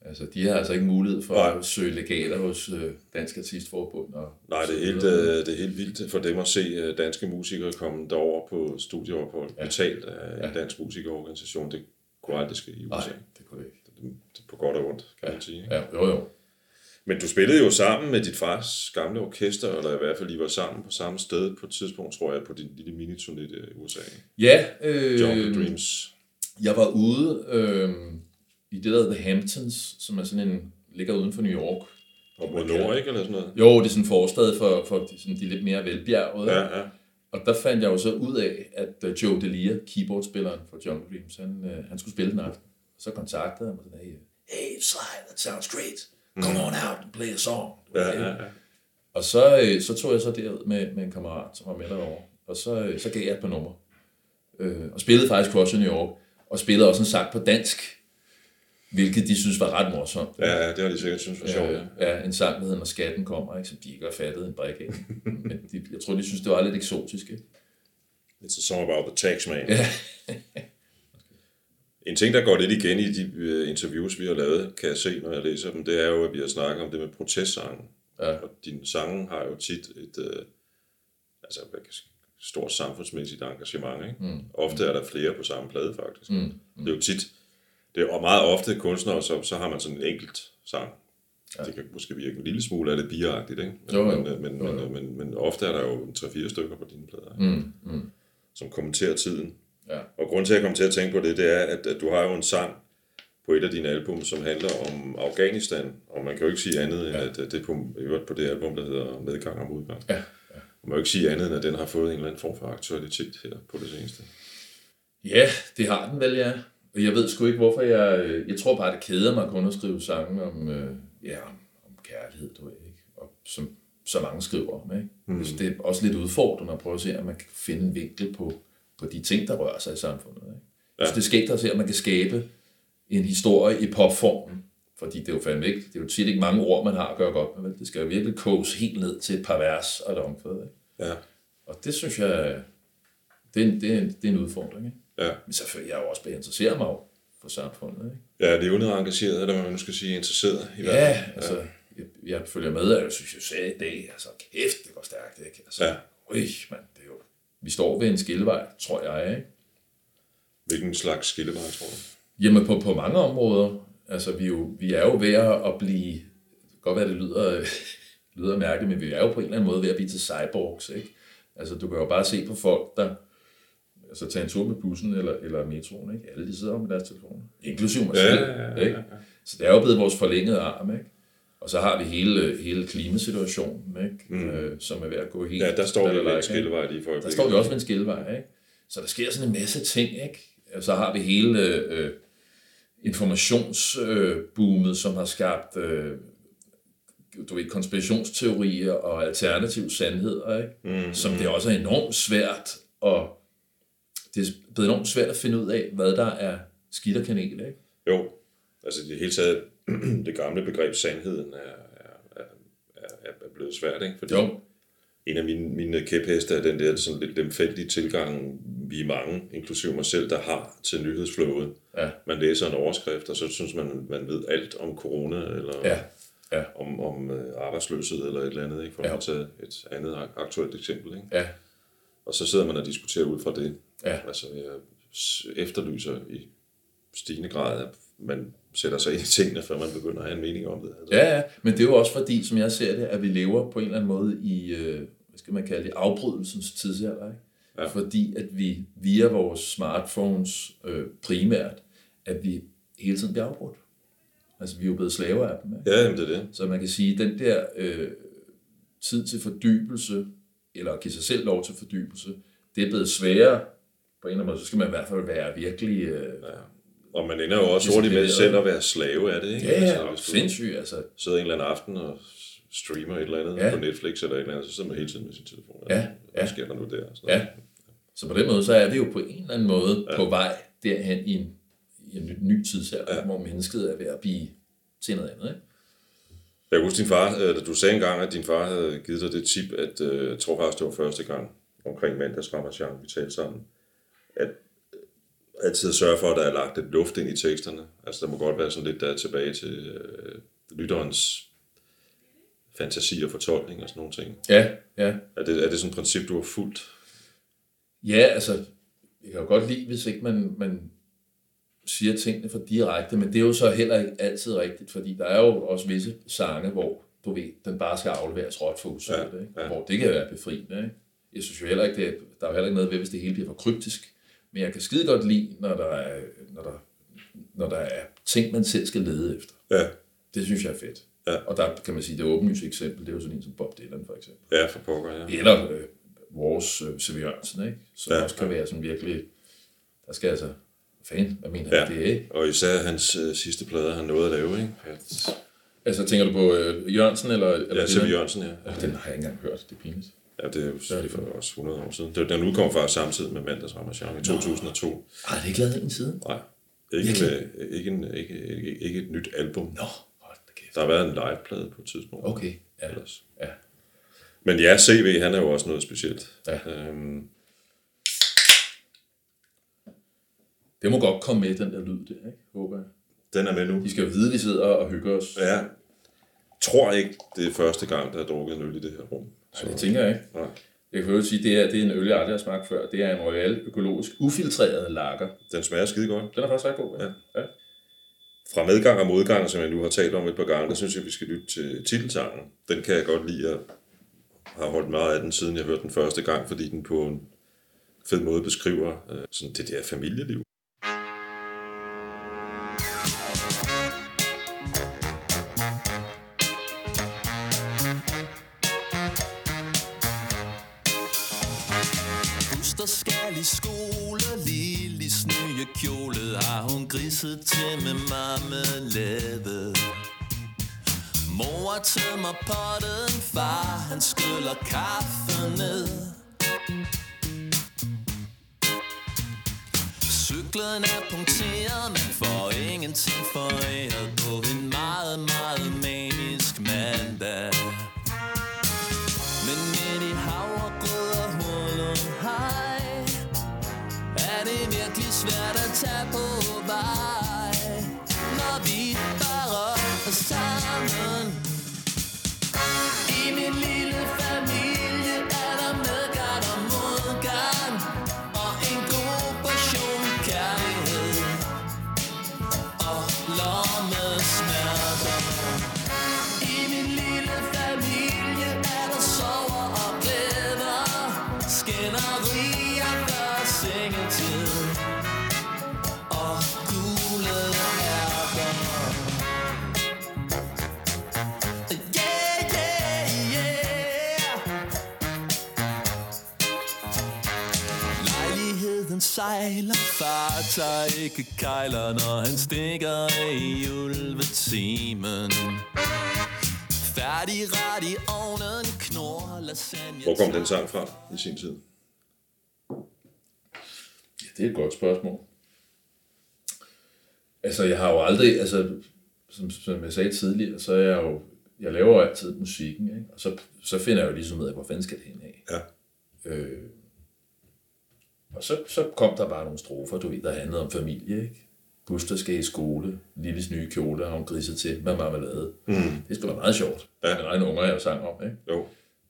Altså, de har altså ikke mulighed for Nej. at søge legater hos øh, Dansk Artistforbund. Og, Nej, det er, helt, øh, det er helt vildt for dem at se øh, danske musikere komme derover på studieophold, ja. betalt af en dansk musikerorganisation. Det kunne aldrig ske i USA. Nej, det kunne det ikke. Det er på godt og ondt, kan man sige. ikke? Ja, jo, jo. Men du spillede jo sammen med dit fars gamle orkester, eller i hvert fald, I var sammen på samme sted på et tidspunkt, tror jeg, på din lille miniturné i USA. Ja, øh, Jungle Dreams. Jeg var ude øh, i det, der hedder The Hamptons, som er sådan en, ligger uden for New York. Og nord, ikke? Eller sådan noget? Jo, det er sådan en forstad for, for de, sådan de lidt mere velbjergede. Ja, ja. Og der fandt jeg jo så ud af, at uh, Joe Delia, keyboardspilleren for Jungle Dreams, han, uh, han skulle spille den aften. Så kontaktede han mig sådan, hey, hey Sly, that sounds great. Come on out and play a song. Ja, ja, ja. Og så, øh, så tog jeg så derud med, med en kammerat, som var med derovre. Og så, øh, så gav jeg et par numre. Øh, og spillede faktisk in New York. Og spillede også en sang på dansk, hvilket de synes var ret morsomt. Ja, ja, det har de sikkert synes var sjovt. Ja. ja, en sang, der hedder Når skatten kommer, ikke, som de ikke har fattet en brik af. (laughs) Men de, jeg tror, de synes, det var lidt eksotisk. Ikke? It's a song about the taxman. Ja. En ting, der går lidt igen i de øh, interviews, vi har lavet, kan jeg se, når jeg læser dem, det er jo, at vi har snakket om det med protestsangen. Ja. Og dine sange har jo tit et øh, altså, hvad kan, stort samfundsmæssigt engagement. Ikke? Mm. Ofte er der flere på samme plade, faktisk. Mm. Mm. Det er jo tit, det er og meget ofte kunstnere, så, så har man sådan en enkelt sang. Ja. Det kan måske virke en lille smule af det biagtigt, ikke? Men, Jo, jo. Men, men, Jo, men, jo. men, men, ofte er der jo en 3-4 stykker på dine plader, ikke? Mm, mm, som kommenterer tiden. ja. Og grund til, at jeg kom til at tænke på det, det er, at, at du har jo en sang på et af dine album, som handler om Afghanistan, og man kan jo ikke sige andet, end at at det er på, på det album, der hedder Medgang og Modgang. Ja, kan jo ikke sige andet, end at den har fået en eller anden form for aktualitet her på det seneste. Ja, det har den vel, ja. Og jeg ved sgu ikke, hvorfor jeg... øh, Jeg tror bare, det keder mig kun at skrive sange om, øh, ja, om, om kærlighed, du ved, ikke? Og som så mange skriver om, ikke? Mm. Så det er også lidt udfordrende at prøve at se, om man kan finde en vinkel på, på de ting, der rører sig i samfundet, ikke? Ja. Så det er skægt at se, om man kan skabe en historie i popformen. Fordi det er jo fandme ikke, det er jo tit ikke mange ord, man har at gøre godt med. vel? Det skal jo virkelig koges helt ned til et par vers og et omkvæd. Ikke? Ja, Og det synes jeg, det er en, det er en, det er en udfordring. Ikke? ja. Men selvfølgelig, jeg er jo også blevet interesseret mig jo for samfundet. Ikke? Ja, levende og engageret, eller hvad man nu skal sige, interesseret i hvert Ja, altså, jeg, jeg følger med, og jeg synes, jeg sagde i dag, altså kæft, det går stærkt, ikke? Altså, Ja. Øj, mand, det er jo, vi står ved en skillevej, tror jeg, ikke? Hvilken slags skillevej, tror du? Jamen, på, på mange områder, altså, vi er jo, vi er jo ved at blive, det kan godt være, det lyder, lyder mærkeligt, men vi er jo på en eller anden måde ved at blive til cyborgs, ikke? Altså, du kan jo bare se på folk, der altså, tager en tur med bussen eller, eller metroen, ikke? Alle de sidder med deres telefoner, inklusive mig selv, ja, ja, ja, ikke? Så det er jo blevet vores forlængede arm, ikke? Og så har vi hele, hele klimasituationen, ikke? Mm. Øh, som er ved at gå helt... Ja, der står vi ved en skillevej lige for Der står vi også ved en skillevej, ikke? Så der sker sådan en masse ting, ikke? Og så har vi hele øh, informationsboomet, som har skabt øh, du ved, konspirationsteorier og alternative sandheder, ikke? Mm, som det også er enormt svært at det er blevet enormt svært at finde ud af, hvad der er skidt og kanel, ikke? Jo, altså det hele taget, (clears throat) det gamle begreb sandheden er, er, er, er, blevet svært, ikke? Fordi Jo, en af mine, mine kæpheste er den der sådan lidt lemfældige tilgang, vi er mange, inklusive mig selv, der har til nyhedsflowet. ja, Man læser en overskrift, og så synes man, man ved alt om corona, eller ja, ja, om, om øh, arbejdsløshed, eller et eller andet, ikke? for Ja. at tage et andet ak- aktuelt eksempel. Ikke? ja, Og så sidder man og diskuterer ud fra det. ja, Altså, jeg efterlyser i stigende grad, at man sætter sig ind i tingene, før man begynder at have en mening om det. Altså, Ja, ja, men det er jo også fordi, som jeg ser det, at vi lever på en eller anden måde i, øh, hvad skal man kalde det, afbrydelsens tidsalder. Ikke? Ja. Fordi at vi via vores smartphones øh, primært, at vi hele tiden bliver afbrudt. Altså vi er jo blevet slaver af dem. Ikke? ja jamen, det er det. Så man kan sige, at den der øh, tid til fordybelse, eller at give sig selv lov til fordybelse, det er blevet sværere på en eller anden måde. Så skal man i hvert fald være virkelig... Øh, Og man ender jo også hurtigt med selv at være slave af det. Ikke? ja, ja, hvis du sindssygt. Altså, sidder en eller anden aften og streamer et eller andet ja. Ja. på Netflix eller et eller andet, så sidder man hele tiden med sin telefon. Ja, Hvad ja. sker der nu der? Sådan Ja. Så på den måde, så er vi jo på en eller anden måde ja. på vej derhen i en, i en ny, tidsalder, ja. hvor mennesket er ved at blive til noget andet. Ikke? Jeg kan huske din far, øh, da du sagde engang, at din far havde givet dig det tip, at øh, jeg tror faktisk, det var første gang omkring mandagsramachan, vi talte sammen, at øh, altid sørge for, at der er lagt lidt luft ind i teksterne. Altså der må godt være sådan lidt der tilbage til øh, lytterens fantasi og fortolkning og sådan nogle ting. Ja, ja. Er det, er det sådan et princip, du har fulgt? Ja, altså, jeg kan jo godt lide, hvis ikke man, man siger tingene for direkte, men det er jo så heller ikke altid rigtigt, fordi der er jo også visse sange, hvor du ved, den bare skal afleveres råt for usøgt, Ja, ja, ikke? ja. hvor det kan være befriende. Ikke? Jeg synes jo heller ikke, det er, der er jo heller ikke noget ved, hvis det hele bliver for kryptisk, men jeg kan skide godt lide, når der er, når der, når der er ting, man selv skal lede efter. Ja, Det synes jeg er fedt. Ja. Og der kan man sige, det åbenlyse eksempel, det er jo sådan en som Bob Dylan for eksempel. ja for pokker, ja. Eller øh, vores øh, C.V. Jørgensen, ikke? som Ja. ja. også kan være sådan virkelig, der skal altså, fan, hvad mener Ja. ja. det, ikke? Og især hans øh, sidste plader, han nåede at lave, ikke? At, Altså tænker du på øh, Jørgensen, eller? eller ja? C.V. Jørgensen, ja. Åh, den har jeg ikke engang hørt, det er pinligt. Ja, det er jo er det for også 100 år siden. Det, den udkom faktisk samtidig med Mandags Ramachan i 2002. Har det ikke lavet en siden? Nej, ikke, med, ikke, en, ikke, ikke, ikke et nyt album. Nå, hold da kæft. Der har været en liveplade på et tidspunkt. Okay, ja. Ellers. ja. Men ja, CV, han er jo også noget specielt. Ja. Øhm, Det må godt komme med, den der lyd der, ikke? Håber jeg. den er med nu. De skal jo vide, vi sidder og hygger os. Ja. Tror ikke, det er første gang, der er drukket en øl i det her rum. Så, Det tænker jeg ikke. nej. Jeg kan jo sige, det er, det er en øl, jeg aldrig har smagt før. Det er en royal økologisk ufiltreret lager. Den smager skide godt. Den er faktisk ret god. Ja. ja. Fra medgang og modgang, som jeg nu har talt om et par gange, der synes jeg, vi skal lytte til titelsangen. Den kan jeg godt lide, og har holdt meget af den, siden jeg hørte den første gang, fordi den på en fed måde beskriver øh, sådan det der familieliv. Efter skal i skole, Lillis nye kjole har hun griset til med marmelade. Mor tømmer potten, far han skyller kaffe ned. Cyklen er punkteret, men får ingenting foræret på en meget, meget manisk mandag. Svært at tage på vej. Når vi bare er sejler Far tager ikke kejler Når han stikker i ulvetimen Færdig ret i ovnen Knor lasagne Hvor kom den sang fra i sin tid? Ja, det er et godt spørgsmål. Altså, jeg har jo aldrig, altså, som, som jeg sagde tidligere, så er jeg jo, jeg laver jo altid musikken, ikke? og så, så finder jeg jo ligesom ud af, hvor fanden skal det hen af. Ja. Øh, og så, så kom der bare nogle strofer, du ved, der handlede om familie, ikke? Buster skal i skole, Lilles nye kjole har hun griset til med marmelade. Mm. Det er sgu da meget sjovt. Ja. Ja. En egen unger, jeg sang om, ikke? Jo.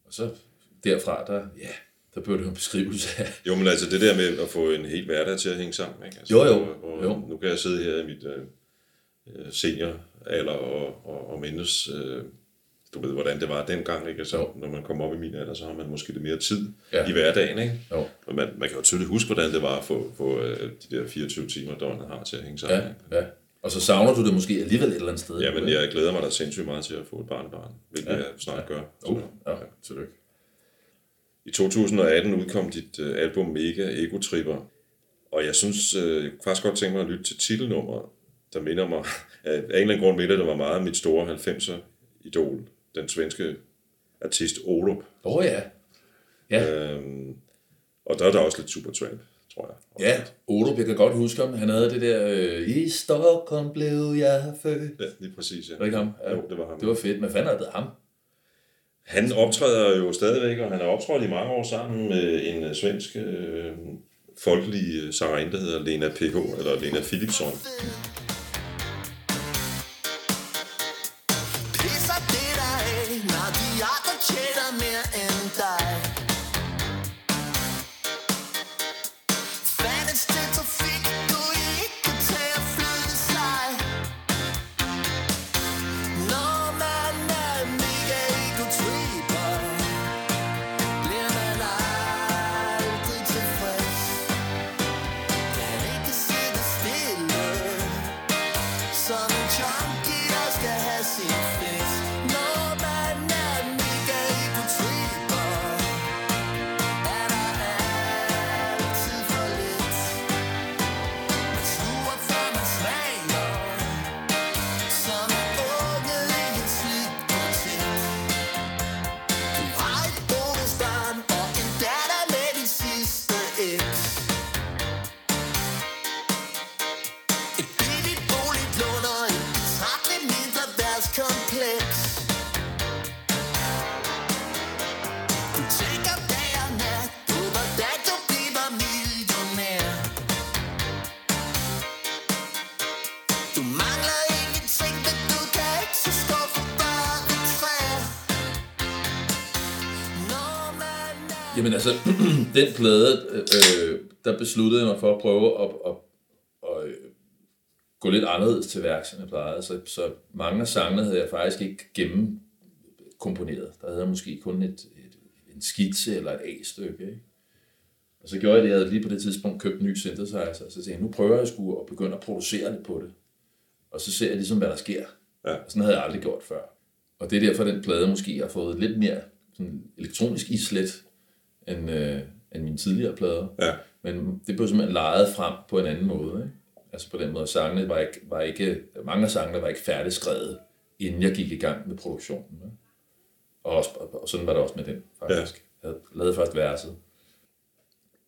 Og så derfra, der, ja, Der blev det jo en beskrivelse af, Jo, men altså det der med at få en hel hverdag til at hænge sammen, ikke? Altså, Jo, jo. Og, og Jo. Nu kan jeg sidde her i mit øh, øh, senioralder og, og, og mindes, øh, du ved, hvordan det var dengang, ikke? Jo. når man kommer op i min alder, så har man måske lidt mere tid Ja. ja. i hverdagen, ikke? Jo. Og man, man kan jo tydeligt huske, hvordan det var at få, få øh, de der 24 timer, døgnet har til at hænge sammen. ja, ja. Og så savner du det måske alligevel et eller andet sted. Jamen, jeg glæder mig da sindssygt meget til at få et barnebarn, hvilket Ja. ja. jeg snart gør. Oh, ja, tillykke. I 2018 udkom dit øh, album Mega Ego Tripper, og jeg synes øh, jeg kunne faktisk godt tænke mig at lytte til titelnummeret, der minder mig, (laughs) af, en eller anden grund minder det var meget om mit store 90'er idol, den svenske artist Olof. Åh oh, ja. Ja, Øhm, og der er der også lidt Supertramp, tror jeg. ja. Olof, jeg kan godt huske ham. Han havde det der, øh, i Stockholm blev jeg født. Ja, lige præcis, ja. Var det ikke ham? Ja. Jo, det var ham. Det var fedt, men fanden er det ham? Han optræder jo stadigvæk, og han har optrådt i mange år sammen med en svensk øh, folkelig øh, sangerinde, der hedder Lena PH, eller Lena Philipsson. Jamen altså, (clears throat) den plade, øh, der besluttede jeg mig for at prøve at, at, at, at gå lidt anderledes til værks, end jeg plejede. Så, så mange af sangene havde jeg faktisk ikke gennemkomponeret. Der havde jeg måske kun et, et, en skitse eller et A-stykke. Ikke? Og så gjorde jeg det, jeg havde lige på det tidspunkt købt en ny synthesizer, så tænkte jeg, nu prøver jeg sgu at begynde at producere lidt på det. Og så ser jeg ligesom, hvad der sker. Ja. Og sådan havde jeg aldrig gjort før. Og det er derfor, den plade måske har fået lidt mere sådan elektronisk islet, end, øh, end mine tidligere plader. Ja. Men det blev simpelthen lejet frem på en anden måde. Ikke? Altså på den måde, sangene var ikke, var ikke, mange af sangene var ikke færdigskrevet, inden jeg gik i gang med produktionen. Ikke? Og, også, og sådan var det også med den, faktisk. Ja. Jeg havde lavet først verset.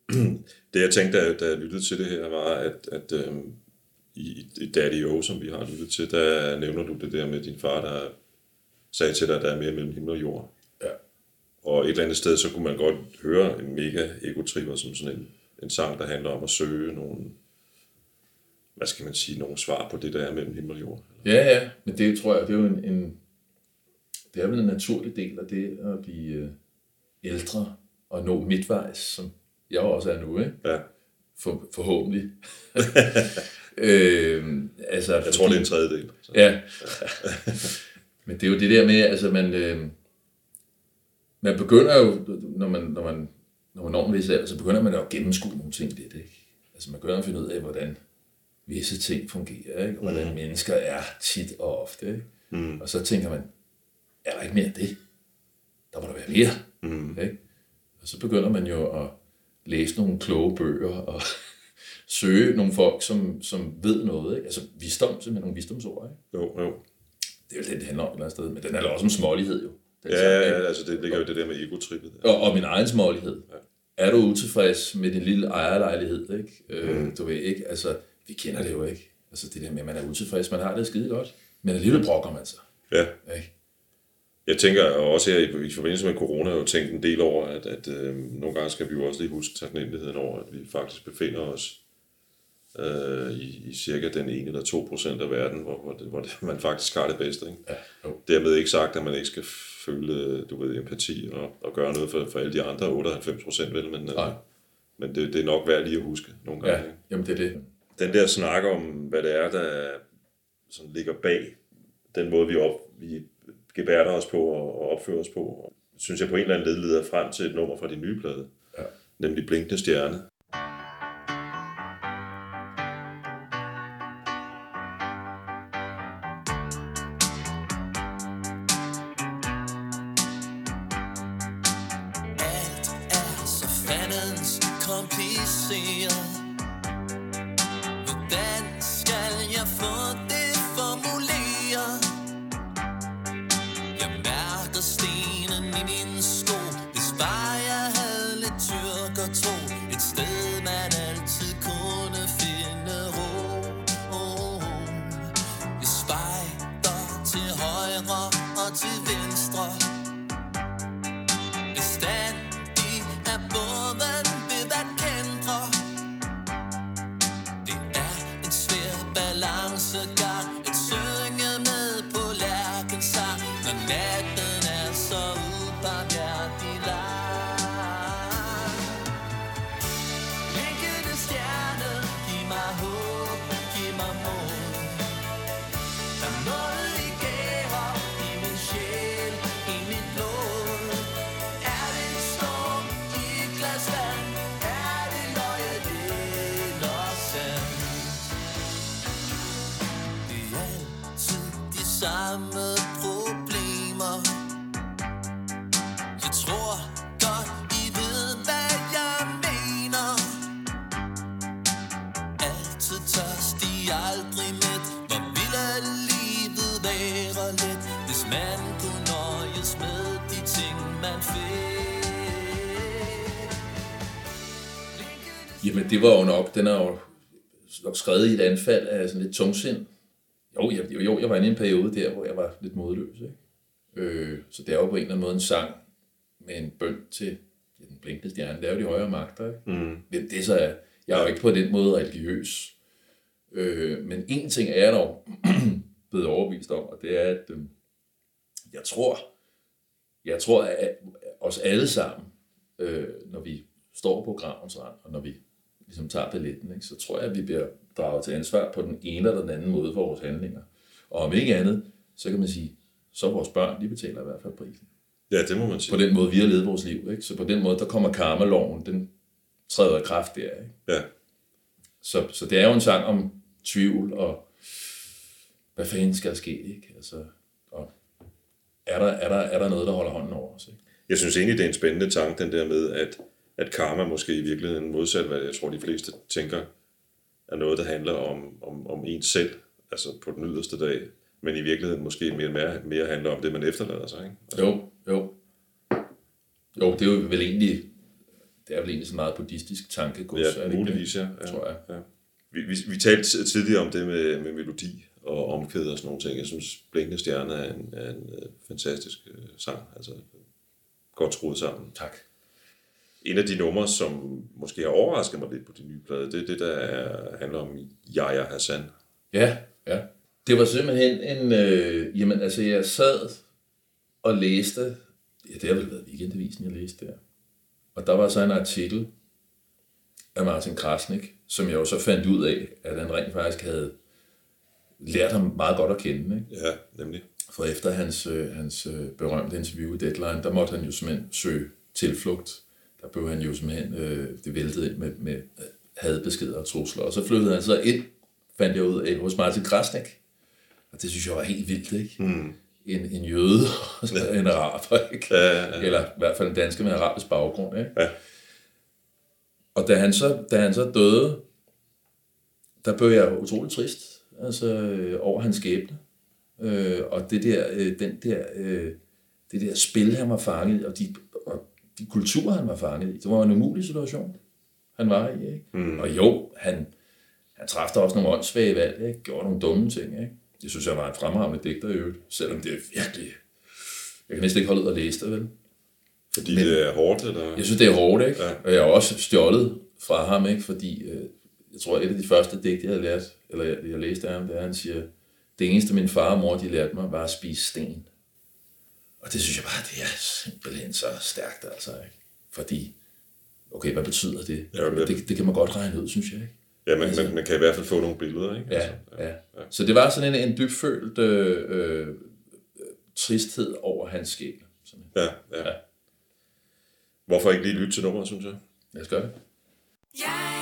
(clears throat) Det jeg tænkte, da, jeg lyttede til det her, var, at, at øhm, i, i Daddy O, som vi har lyttet til, der nævner du det der med din far, der sagde til dig, at der er mere mellem himmel og jord. Ja. Og et eller andet sted, så kunne man godt høre en mega egotripper som sådan en, en sang, der handler om at søge nogle, hvad skal man sige, nogle svar på det, der er mellem himmel og jord. Ja, ja, men det tror jeg, det er jo en, en det er vel en naturlig del af det at blive øh, ældre og nå midtvejs, som jeg også er nu, ikke? Ja, For, forhåbentlig. (laughs) øh, altså, jeg tror, det er en tredjedel. Så. Ja. (laughs) Men det er jo det der med, altså man, øh, man begynder jo, når man, når man, når man når en vis alder, så begynder man jo at gennemskue nogle ting lidt, ikke? Altså man begynder at finde ud af, hvordan visse ting fungerer, ikke? Og hvordan mm. mennesker er tit og ofte, ikke? Mm. Og så tænker man, er der ikke mere af det? Der må der være mere, mm. ikke? Og så begynder man jo at læse nogle kloge bøger og søge nogle folk, som, som ved noget, ikke? Altså visdom, simpelthen nogle visdomsord, ikke? Jo, jo. Det er jo det, det handler om et eller andet sted. Men den handler også om smålighed, jo. Den Ja, sang, ja, altså det ligger jo det der med egotrippet. Og, og min egen smålighed. Ja. Er du utilfreds med din lille ejerlejlighed, ikke? Øh, Mm. Du ved ikke, altså, vi kender det jo ikke. Altså det der med, at man er utilfreds, man har det skide godt. Men alligevel brokker man sig. Ja. Ikke? Jeg tænker også her i, i forbindelse med corona, har jeg jo tænkt en del over, at, at øh, nogle gange skal vi jo også lige huske taknemmeligheden over, at vi faktisk befinder os øh, i, i cirka den 1 eller 2 procent af verden, hvor, hvor, det, hvor det, man faktisk har det bedste. Ikke? Ja, jo. Dermed ikke sagt, at man ikke skal føle du ved, empati og, og gøre noget for, for alle de andre 98 procent, vel? Men, øh, Nej. men det, det er nok værd lige at huske nogle gange. Ja, ikke? jamen det er det. Den der snak om, hvad det er, der sådan ligger bag den måde, vi, op, vi gebærder os på og, og opfører os på, synes jeg på en eller anden led leder frem til et nummer fra de nye plade. Ja. Nemlig Blinkende Stjerne. Jeg tror godt, I ved, hvad jeg mener. Altid tørstig, aldrig mæt Hvor ville livet være let Hvis man kunne nøjes med de ting, man fik Jamen, det var jo nok, den er jo nok skrevet i et anfald af sådan lidt tungsind. Jo, jeg, jo, jo, jeg var inde i en periode der, hvor jeg var lidt modløs, ikke? Øh, så det er jo på en eller anden måde en sang med en bøn til den blinkende stjerne. Det er jo de højere magter, ikke? Mm. Hvem det så er. Jeg er jo ikke på den måde religiøs. Øh, men en ting er jeg dog (clears throat) blevet overbevist om, og det er, at øh, jeg tror, jeg tror, at os alle sammen, øh, når vi står på gravens rand, og når vi ligesom tager billetten, ikke, så tror jeg, at vi bliver draget til ansvar på den ene eller den anden måde for vores handlinger. Og om ikke andet, så kan man sige, så vores børn, de betaler i hvert fald prisen. Ja, det må man sige. På den måde, vi har levet vores liv. Ikke? Så på den måde, der kommer karmaloven, den træder i kraft der. Ikke? Ja. Så, så det er jo en sang om tvivl og hvad fanden skal der ske, ikke? Altså, og er der, er, der, er der noget, der holder hånden over os, ikke? Jeg synes egentlig, det er en spændende tanke, den der med, at, at karma måske i virkeligheden modsat, hvad jeg tror, de fleste tænker, er noget, der handler om, om, om ens selv, altså på den yderste dag, men i virkeligheden måske mere, mere, mere handler om det, man efterlader sig. Ikke? Altså, Jo, jo. Jo, det er jo vel egentlig, det er vel egentlig så meget buddhistisk tankegods, ja, muligvis, ja. ja. Tror jeg. Ja. Vi, vi, vi talte tid- tidligere om det med, med melodi og omkvæd og sådan nogle ting. Jeg synes, Blinkende Stjerne er en, er en uh, fantastisk uh, sang. Altså, godt skruet sammen. Tak. En af de numre, som måske har overrasket mig lidt på de nye plade, det er det, der er, handler om Yahya Hassan. Ja, ja. Det var simpelthen en, øh, jamen altså jeg sad og læste, ja det har vel været weekendavisen, jeg læste der. Og der var så en artikel af Martin Krasnik, som jeg jo så fandt ud af, at han rent faktisk havde lært ham meget godt at kende. Ikke? Ja, nemlig. For efter hans, øh, hans øh, berømte interview i Deadline, der måtte han jo simpelthen søge tilflugt. Der blev han jo simpelthen, øh, det væltede ind med, med hadbeskeder og trusler. Og så flyttede han så ind, fandt jeg ud af, hos Martin Krasnik. Og det synes jeg var helt vildt, ikke? Mm. En, en jøde (laughs) og en araber, ikke? Ja, ja, ja. Eller i hvert fald en dansker med arabisk baggrund, ikke? Ja. Og da han så, da han så døde, der blev jeg utrolig trist altså, øh, over hans skæbne. Øh, og det der, øh, den der, øh, det der spil, han var fanget i, og de, og de kulturer, han var fanget i, det var en umulig situation, han var i. Ikke? Mm. Og jo, han, han træffede også nogle åndssvage valg, ikke? gjorde nogle dumme ting. Ikke? Det synes jeg var en fremragende digter i øvrigt, selvom det er virkelig... Jeg kan næsten ikke holde ud at læse det, vel? Fordi Men, det er hårdt, eller? Jeg synes, det er hårdt, ikke? Ja. Og jeg har også stjålet fra ham, ikke? Fordi øh, jeg tror, et af de første digte, jeg har lært, eller jeg, jeg læste af ham, det er, han siger, det eneste min far og mor, de lærte mig, var at spise sten. Og det synes jeg bare, det er simpelthen så stærkt, altså, ikke? Fordi, okay, hvad betyder det? Ja, det, det kan man godt regne ud, synes jeg, ikke? Ja, man, man, man kan i hvert fald få nogle billeder, ikke? Ja, Altså, ja. Så det var sådan en, en dybfølt øh, øh, tristhed over hans skæg. Sådan. ja, ja. Hvorfor ikke lige lytte til nummeret, synes jeg? Lad os gøre det. Ja,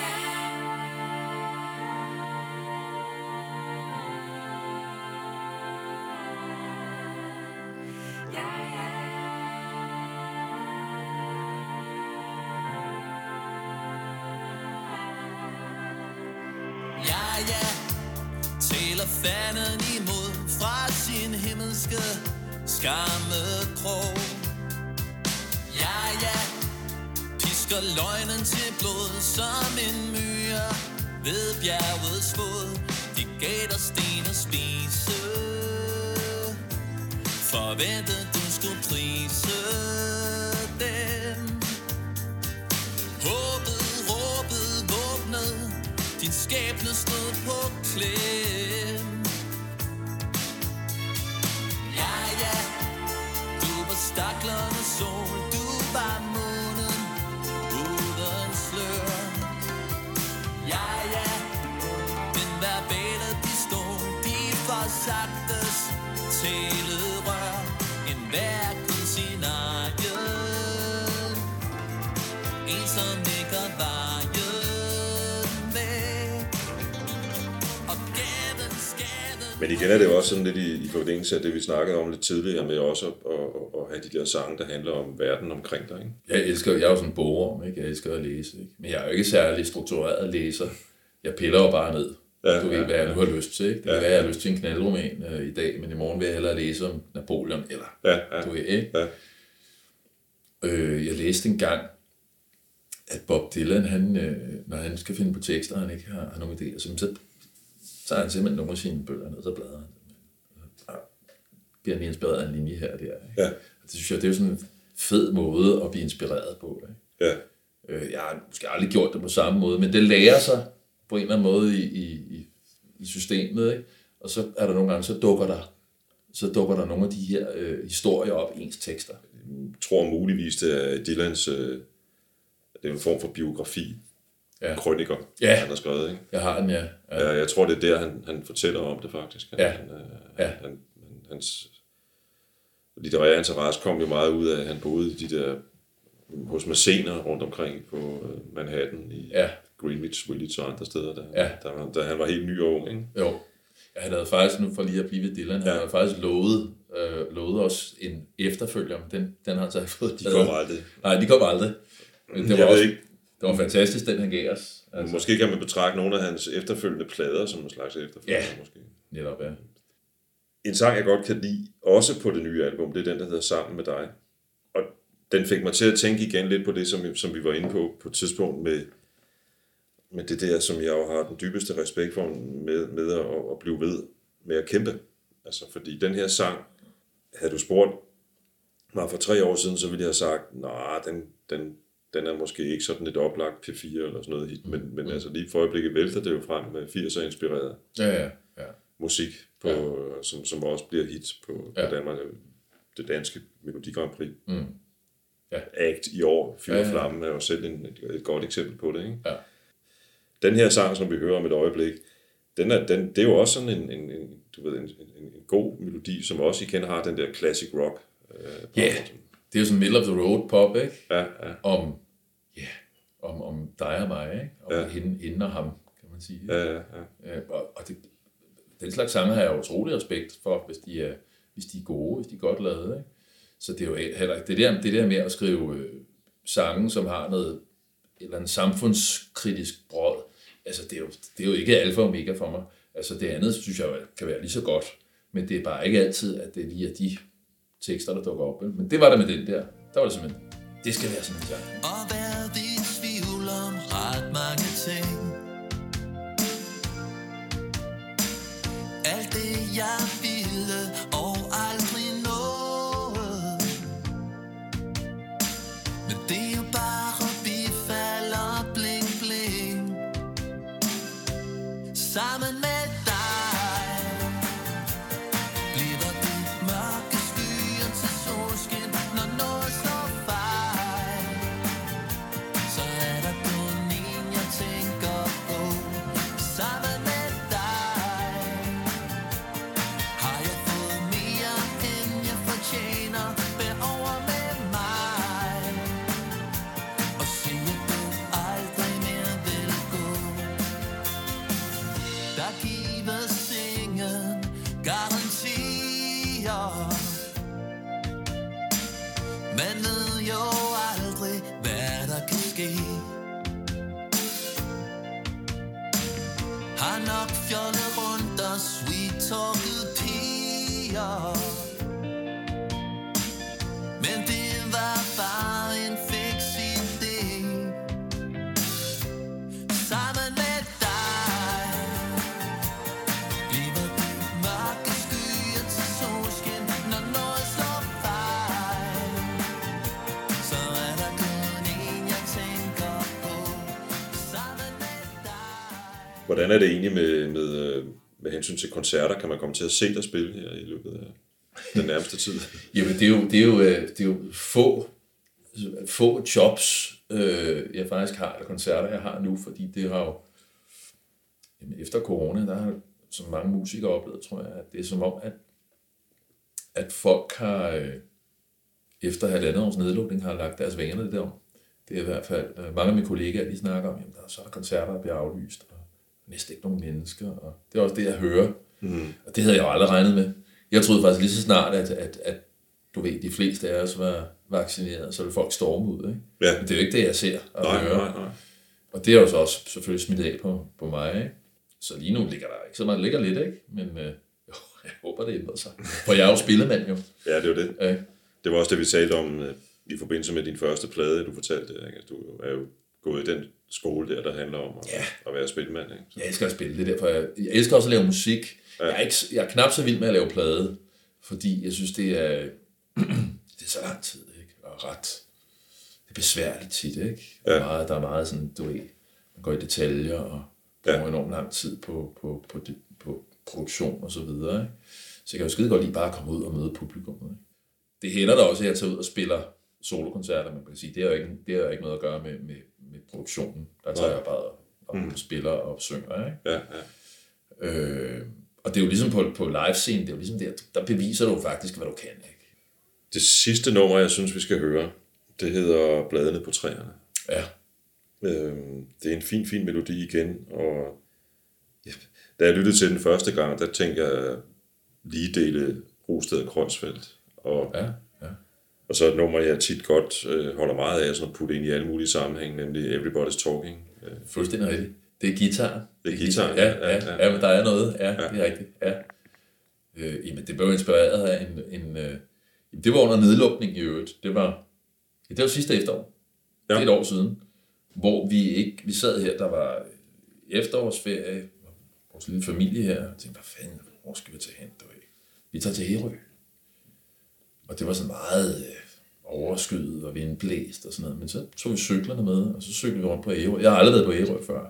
Din skæbne stod på klem. Men igen er det jo også sådan lidt i, i forlængelse af det, vi snakkede om lidt tidligere, med også at, at, at have de der sange, der handler om verden omkring dig, ikke? Jeg elsker, jeg er jo sådan en bogorm, ikke? Jeg elsker at læse, ikke? Men jeg er jo ikke særlig struktureret læser. Jeg piller jo bare ned. Ja, du ved, ja, hvad jeg nu har lyst til, ikke? Det kan Ja, være, jeg har lyst til en knaldroman øh, i dag, men i morgen vil jeg hellere læse om Napoleon, eller Ja, ja. du ved, ikke? Ja. Øh, jeg læste engang, at Bob Dylan, han, øh, når han skal finde på tekster, han ikke har, har nogen idéer, så, så tager han simpelthen nogle af sine bøger ned, så bladrer han. Og bliver han inspireret af en linje her og der. Ikke? Ja. Og det synes jeg, det er jo sådan en fed måde at blive inspireret på. Ikke? Ja, Øh, jeg har måske aldrig gjort det på samme måde, men det lærer sig på en eller anden måde i, i, i, systemet. Ikke? Og så er der nogle gange, så dukker der, så dukker der nogle af de her øh, historier op i ens tekster. tror muligvis, det er Dylans, øh, det er en form for biografi, Ja. krøniker, Ja. han har skrevet, ikke? Jeg har den, ja. ja. Ja, jeg tror, det er der, han, han fortæller om det faktisk. Han, Ja. Han, øh, Ja. han, han, hans litterære interesse kom jo meget ud af, at han boede i de der hos Massener rundt omkring på øh, Manhattan i Ja. Greenwich Village og andre steder, da, Ja. da, han- da han var helt ny og ung. Ikke? Jo. Ja, han havde faktisk, nu for lige at blive ved Dylan, han Ja. havde faktisk lovet, øh, lovet os en efterfølger, men den, den har han så ikke fået De kommer aldrig. Nej, de kom aldrig. Men det var, Jeg også, ikke, det var fantastisk, den han gav os. Altså, måske kan man betragte nogle af hans efterfølgende plader som en slags efterfølger. Ja. Måske. netop, ja. En sang, jeg godt kan lide, også på det nye album, det er den, der hedder Sammen med dig. Og den fik mig til at tænke igen lidt på det, som, som vi var inde på på et tidspunkt med, med det der, som jeg jo har den dybeste respekt for med, med at, at blive ved med at kæmpe. Altså, fordi den her sang, havde du spurgt mig for tre år siden, så ville jeg have sagt, nej, den, den, den er måske ikke sådan et oplagt P4 eller sådan noget hit, men, men altså lige for øjeblikket vælter det jo frem med 80'er inspireret Ja, ja, ja. musik, på, ja. som, som også bliver hit på, ja. På Danmark. Det danske Melodi Grand Prix. Mm. Ja. Act i år, Fyr Ja, ja, ja. ja. Flamme, er jo selv en, et, et godt eksempel på det. Ikke? Ja. Den her sang, som vi hører om et øjeblik, den er, den, det er jo også sådan en, en, en, du ved, en, en, en god melodi, som også igen har den der classic rock. Øh, Ja, det er jo sådan middle of the road pop, ikke? ja, ja, Om, ja, om, om dig og mig, ikke? Om Ja. hende, hende og ham, kan man sige. ja, ja, ja. Øh, og, og det, den slags sange har jeg utrolig respekt for, hvis de er, hvis de er gode, hvis de er godt lavet. Ikke? Så det er jo heller ikke det der, det der med at skrive øh, sange, som har noget et eller andet samfundskritisk brød, altså det er, jo, det er jo ikke alfa og omega for mig. Altså det andet synes jeg kan være lige så godt, men det er bare ikke altid, at det lige er de tekster, der dukker op. Men det var der med den der. Der var det simpelthen, det skal være sådan en sang. Garantier Men ved jo Hvordan er det egentlig med, med, øh, med hensyn til koncerter? Kan man komme til at se dig spille her i løbet af den nærmeste tid? (laughs) Jamen, det er jo, det er jo, øh, det er jo få, få jobs, øh, jeg faktisk har, eller koncerter, jeg har nu, fordi det har jo, jamen, efter corona, der har som mange musikere oplevet, tror jeg, at det er som om, at, at folk har, øh, efter halvandet års nedlukning, har lagt deres vaner lidt om. Det er i hvert fald, øh, mange af mine kollegaer, de snakker om, jamen, der er så der koncerter, der bliver aflyst, næsten ikke nogen mennesker, og det er også det, jeg hører. Mm. Og det havde jeg jo aldrig regnet med. Jeg troede faktisk lige så snart, at, at, at du ved, de fleste af os var vaccineret, så ville folk storme ud, ikke? Ja. Men det er jo ikke det, jeg ser og Nej, hører. nej, nej. Og det er jo så også selvfølgelig smidt af på, på mig, ikke? Så lige nu ligger der ikke så meget, det ligger lidt, ikke? Men øh, (laughs) jeg håber, det ændrer sig. For jeg er jo spillemand, jo. Ja, det er jo det. Ja. Det var også det, vi talte om øh, i forbindelse med din første plade, du fortalte, at du er jo gået i den skole der, der handler om at, Ja. at være spilmand. Ikke? Jeg elsker at spille, det er derfor, jeg, jeg elsker også at lave musik. Ja. Jeg, er ikke, jeg er knap så vild med at lave plade, fordi jeg synes, det er, (clears throat) det er så lang tid, ikke? Og ret, det er besværligt tit, ikke? Der er, Ja. meget, der er meget sådan, du ved, man går i detaljer og Ja. bruger enormt lang tid på, på, på, det, på produktion og så videre, ikke? Så jeg kan jo skide godt lide bare at komme ud og møde publikum, ikke? Det hænder da også, at jeg tager ud og spiller solokoncerter, men man kan sige, det har jo ikke, det har jo ikke noget at gøre med, med, med produktionen. Der tager Nej. jeg bare og mm. spiller og synger, ikke? Ja, ja. Øh, og det er jo ligesom på, på live-scenen, det er jo ligesom der, der beviser du faktisk, hvad du kan, ikke? Det sidste nummer, jeg synes, vi skal høre, det hedder Bladene på træerne. Ja. Øhm, det er en fin, fin melodi igen, og ja, da jeg lyttede til den første gang, der tænkte jeg lige dele Rosted og Kronsfeldt. Og, Ja, ja. Og så et nummer, jeg tit godt øh, holder meget af, sådan at putte ind i alle mulige sammenhæng, nemlig Everybody's Talking. Øh, Fuldstændig rigtigt. Det er guitar. Det er guitar, ja, ja, ja, ja. ja, men der er noget, ja, ja. det er rigtigt, ja. Øh, jamen, det blev inspireret af en, en øh, det var under nedlukning i øvrigt. Det var, ja, det var sidste efterår. Ja. Det er et år siden. Hvor vi ikke, vi sad her, der var efterårsferie, vores lille familie her, og tænkte, hvad fanden, hvor skal vi tage hen? Du? Vi tager til Ærø. Og det var sådan meget øh, overskyet og vindblæst og sådan noget. Men så tog vi cyklerne med, og så cyklede vi rundt på Ærø. Jeg har aldrig været på Ærø før.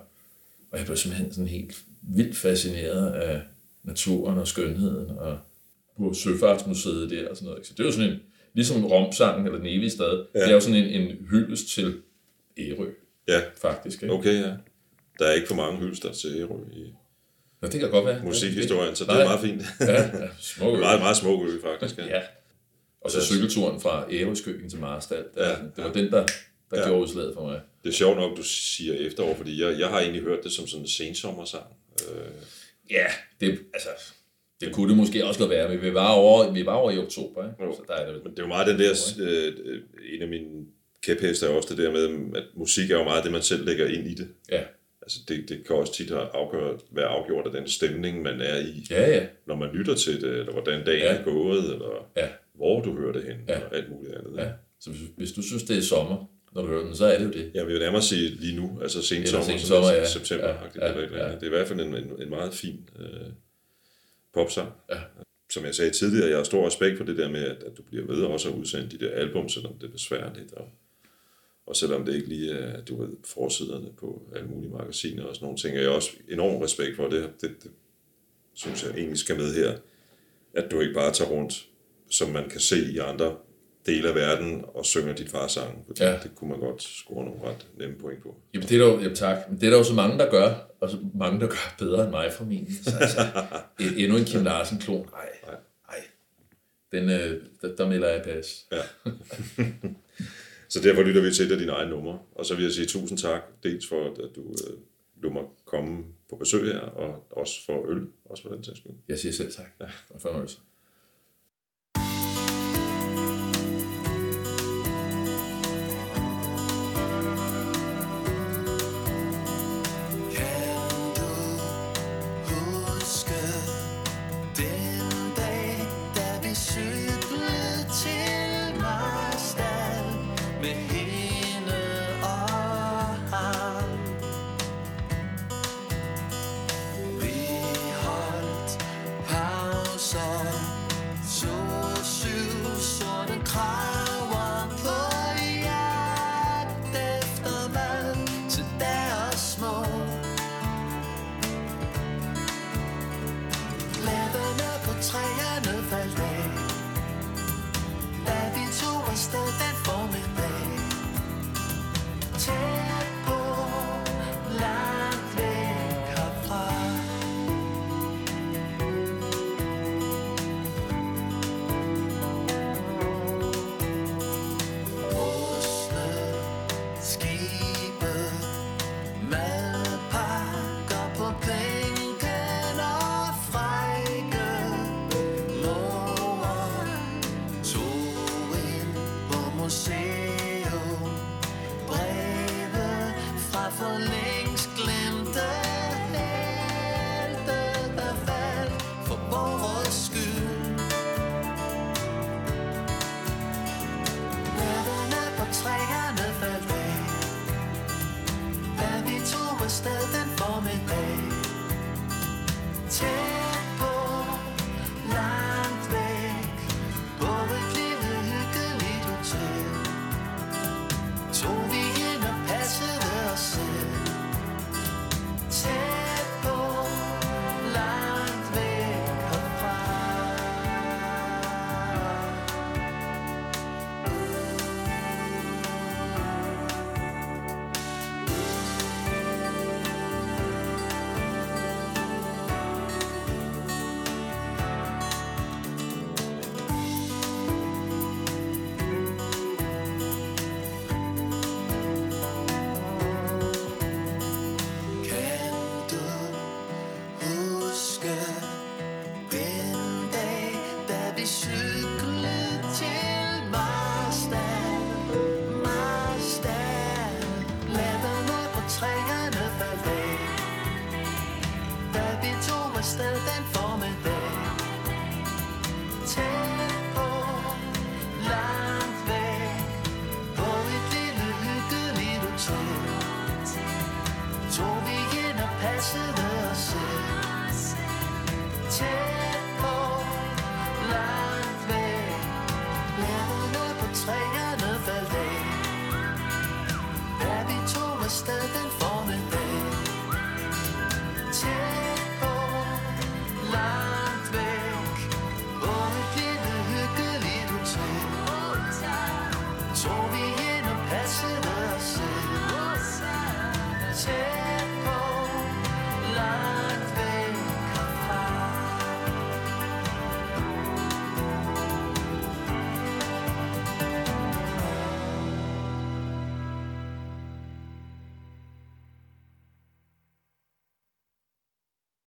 Og jeg blev simpelthen sådan helt vildt fascineret af naturen og skønheden og på Søfartsmuseet der og sådan noget. Så det er jo sådan en, ligesom Romsangen eller Nevi Stad, ja. det er jo sådan en, en hyldest til Ærø, ja, faktisk. Ikke? okay, ja. Der er ikke for mange hylster til Ærø i Nå, det kan godt være. musikhistorien, så det er meget fint. Ja, ja smuk ø. meget, meget smuk ø, faktisk. Ja. Ja. Og så cykelturen fra Ærøskøen til Marstal. Ja. Ja. Det var den, der, der Ja. ja. gjorde udslaget for mig. Det er sjovt nok, du siger efterår, fordi jeg, jeg har egentlig hørt det som sådan en sensommersang. Øh, Ja, det, altså, det kunne det måske også godt være, men vi var over, vi var over i oktober, ikke? Jo. så der er det, Men det er jo meget den der, øh, øh, en af mine kæpheste er også det der med, at musik er jo meget det, man selv lægger ind i det. ja, Altså det, det kan også tit afgøre, være afgjort af den stemning, man er i, ja, ja, når man lytter til det, eller hvordan dagen Ja. er gået, eller ja, hvor du hører det hen, Ja. og alt muligt andet. ja. Så hvis, hvis du synes, det er sommer, når du hører den, så er det jo det. Jeg vil jo nærmere sige lige nu, altså sent Eller sommer, sent sommer, ja. september Ja, ja, ja, eller eller ja. Det er i hvert fald en, en, en meget fin øh, popsang. Ja. Som jeg sagde tidligere, jeg har stor respekt for det der med, at, at du bliver ved også at udsende de der album, selvom det er besværligt. Og, Og selvom det ikke lige er, du ved, forsiderne på alle mulige magasiner og sådan nogle ting, er jeg også enorm respekt for det. Det, det synes jeg egentlig skal med her. At du ikke bare tager rundt, som man kan se i andre dele af verden, og synger dit fars sang. For Ja. Det kunne man godt score nogle ret nemme point på. Jamen, det er der jo, jamen, tak. Men det er der jo så mange, der gør, og så mange, der gør bedre end mig formentlig. Så altså, (laughs) endnu en Kim Larsen-klon. Nej, Nej. nej. Den, øh, der, der melder jeg pas. Ja. (laughs) så derfor lytter vi til det af dine egne numre. Og så vil jeg sige tusind tak, dels for, at du øh, lod mig komme på besøg her, og også for øl, også for den sags skyld. Jeg siger selv tak. Ja. Og fornøjelse.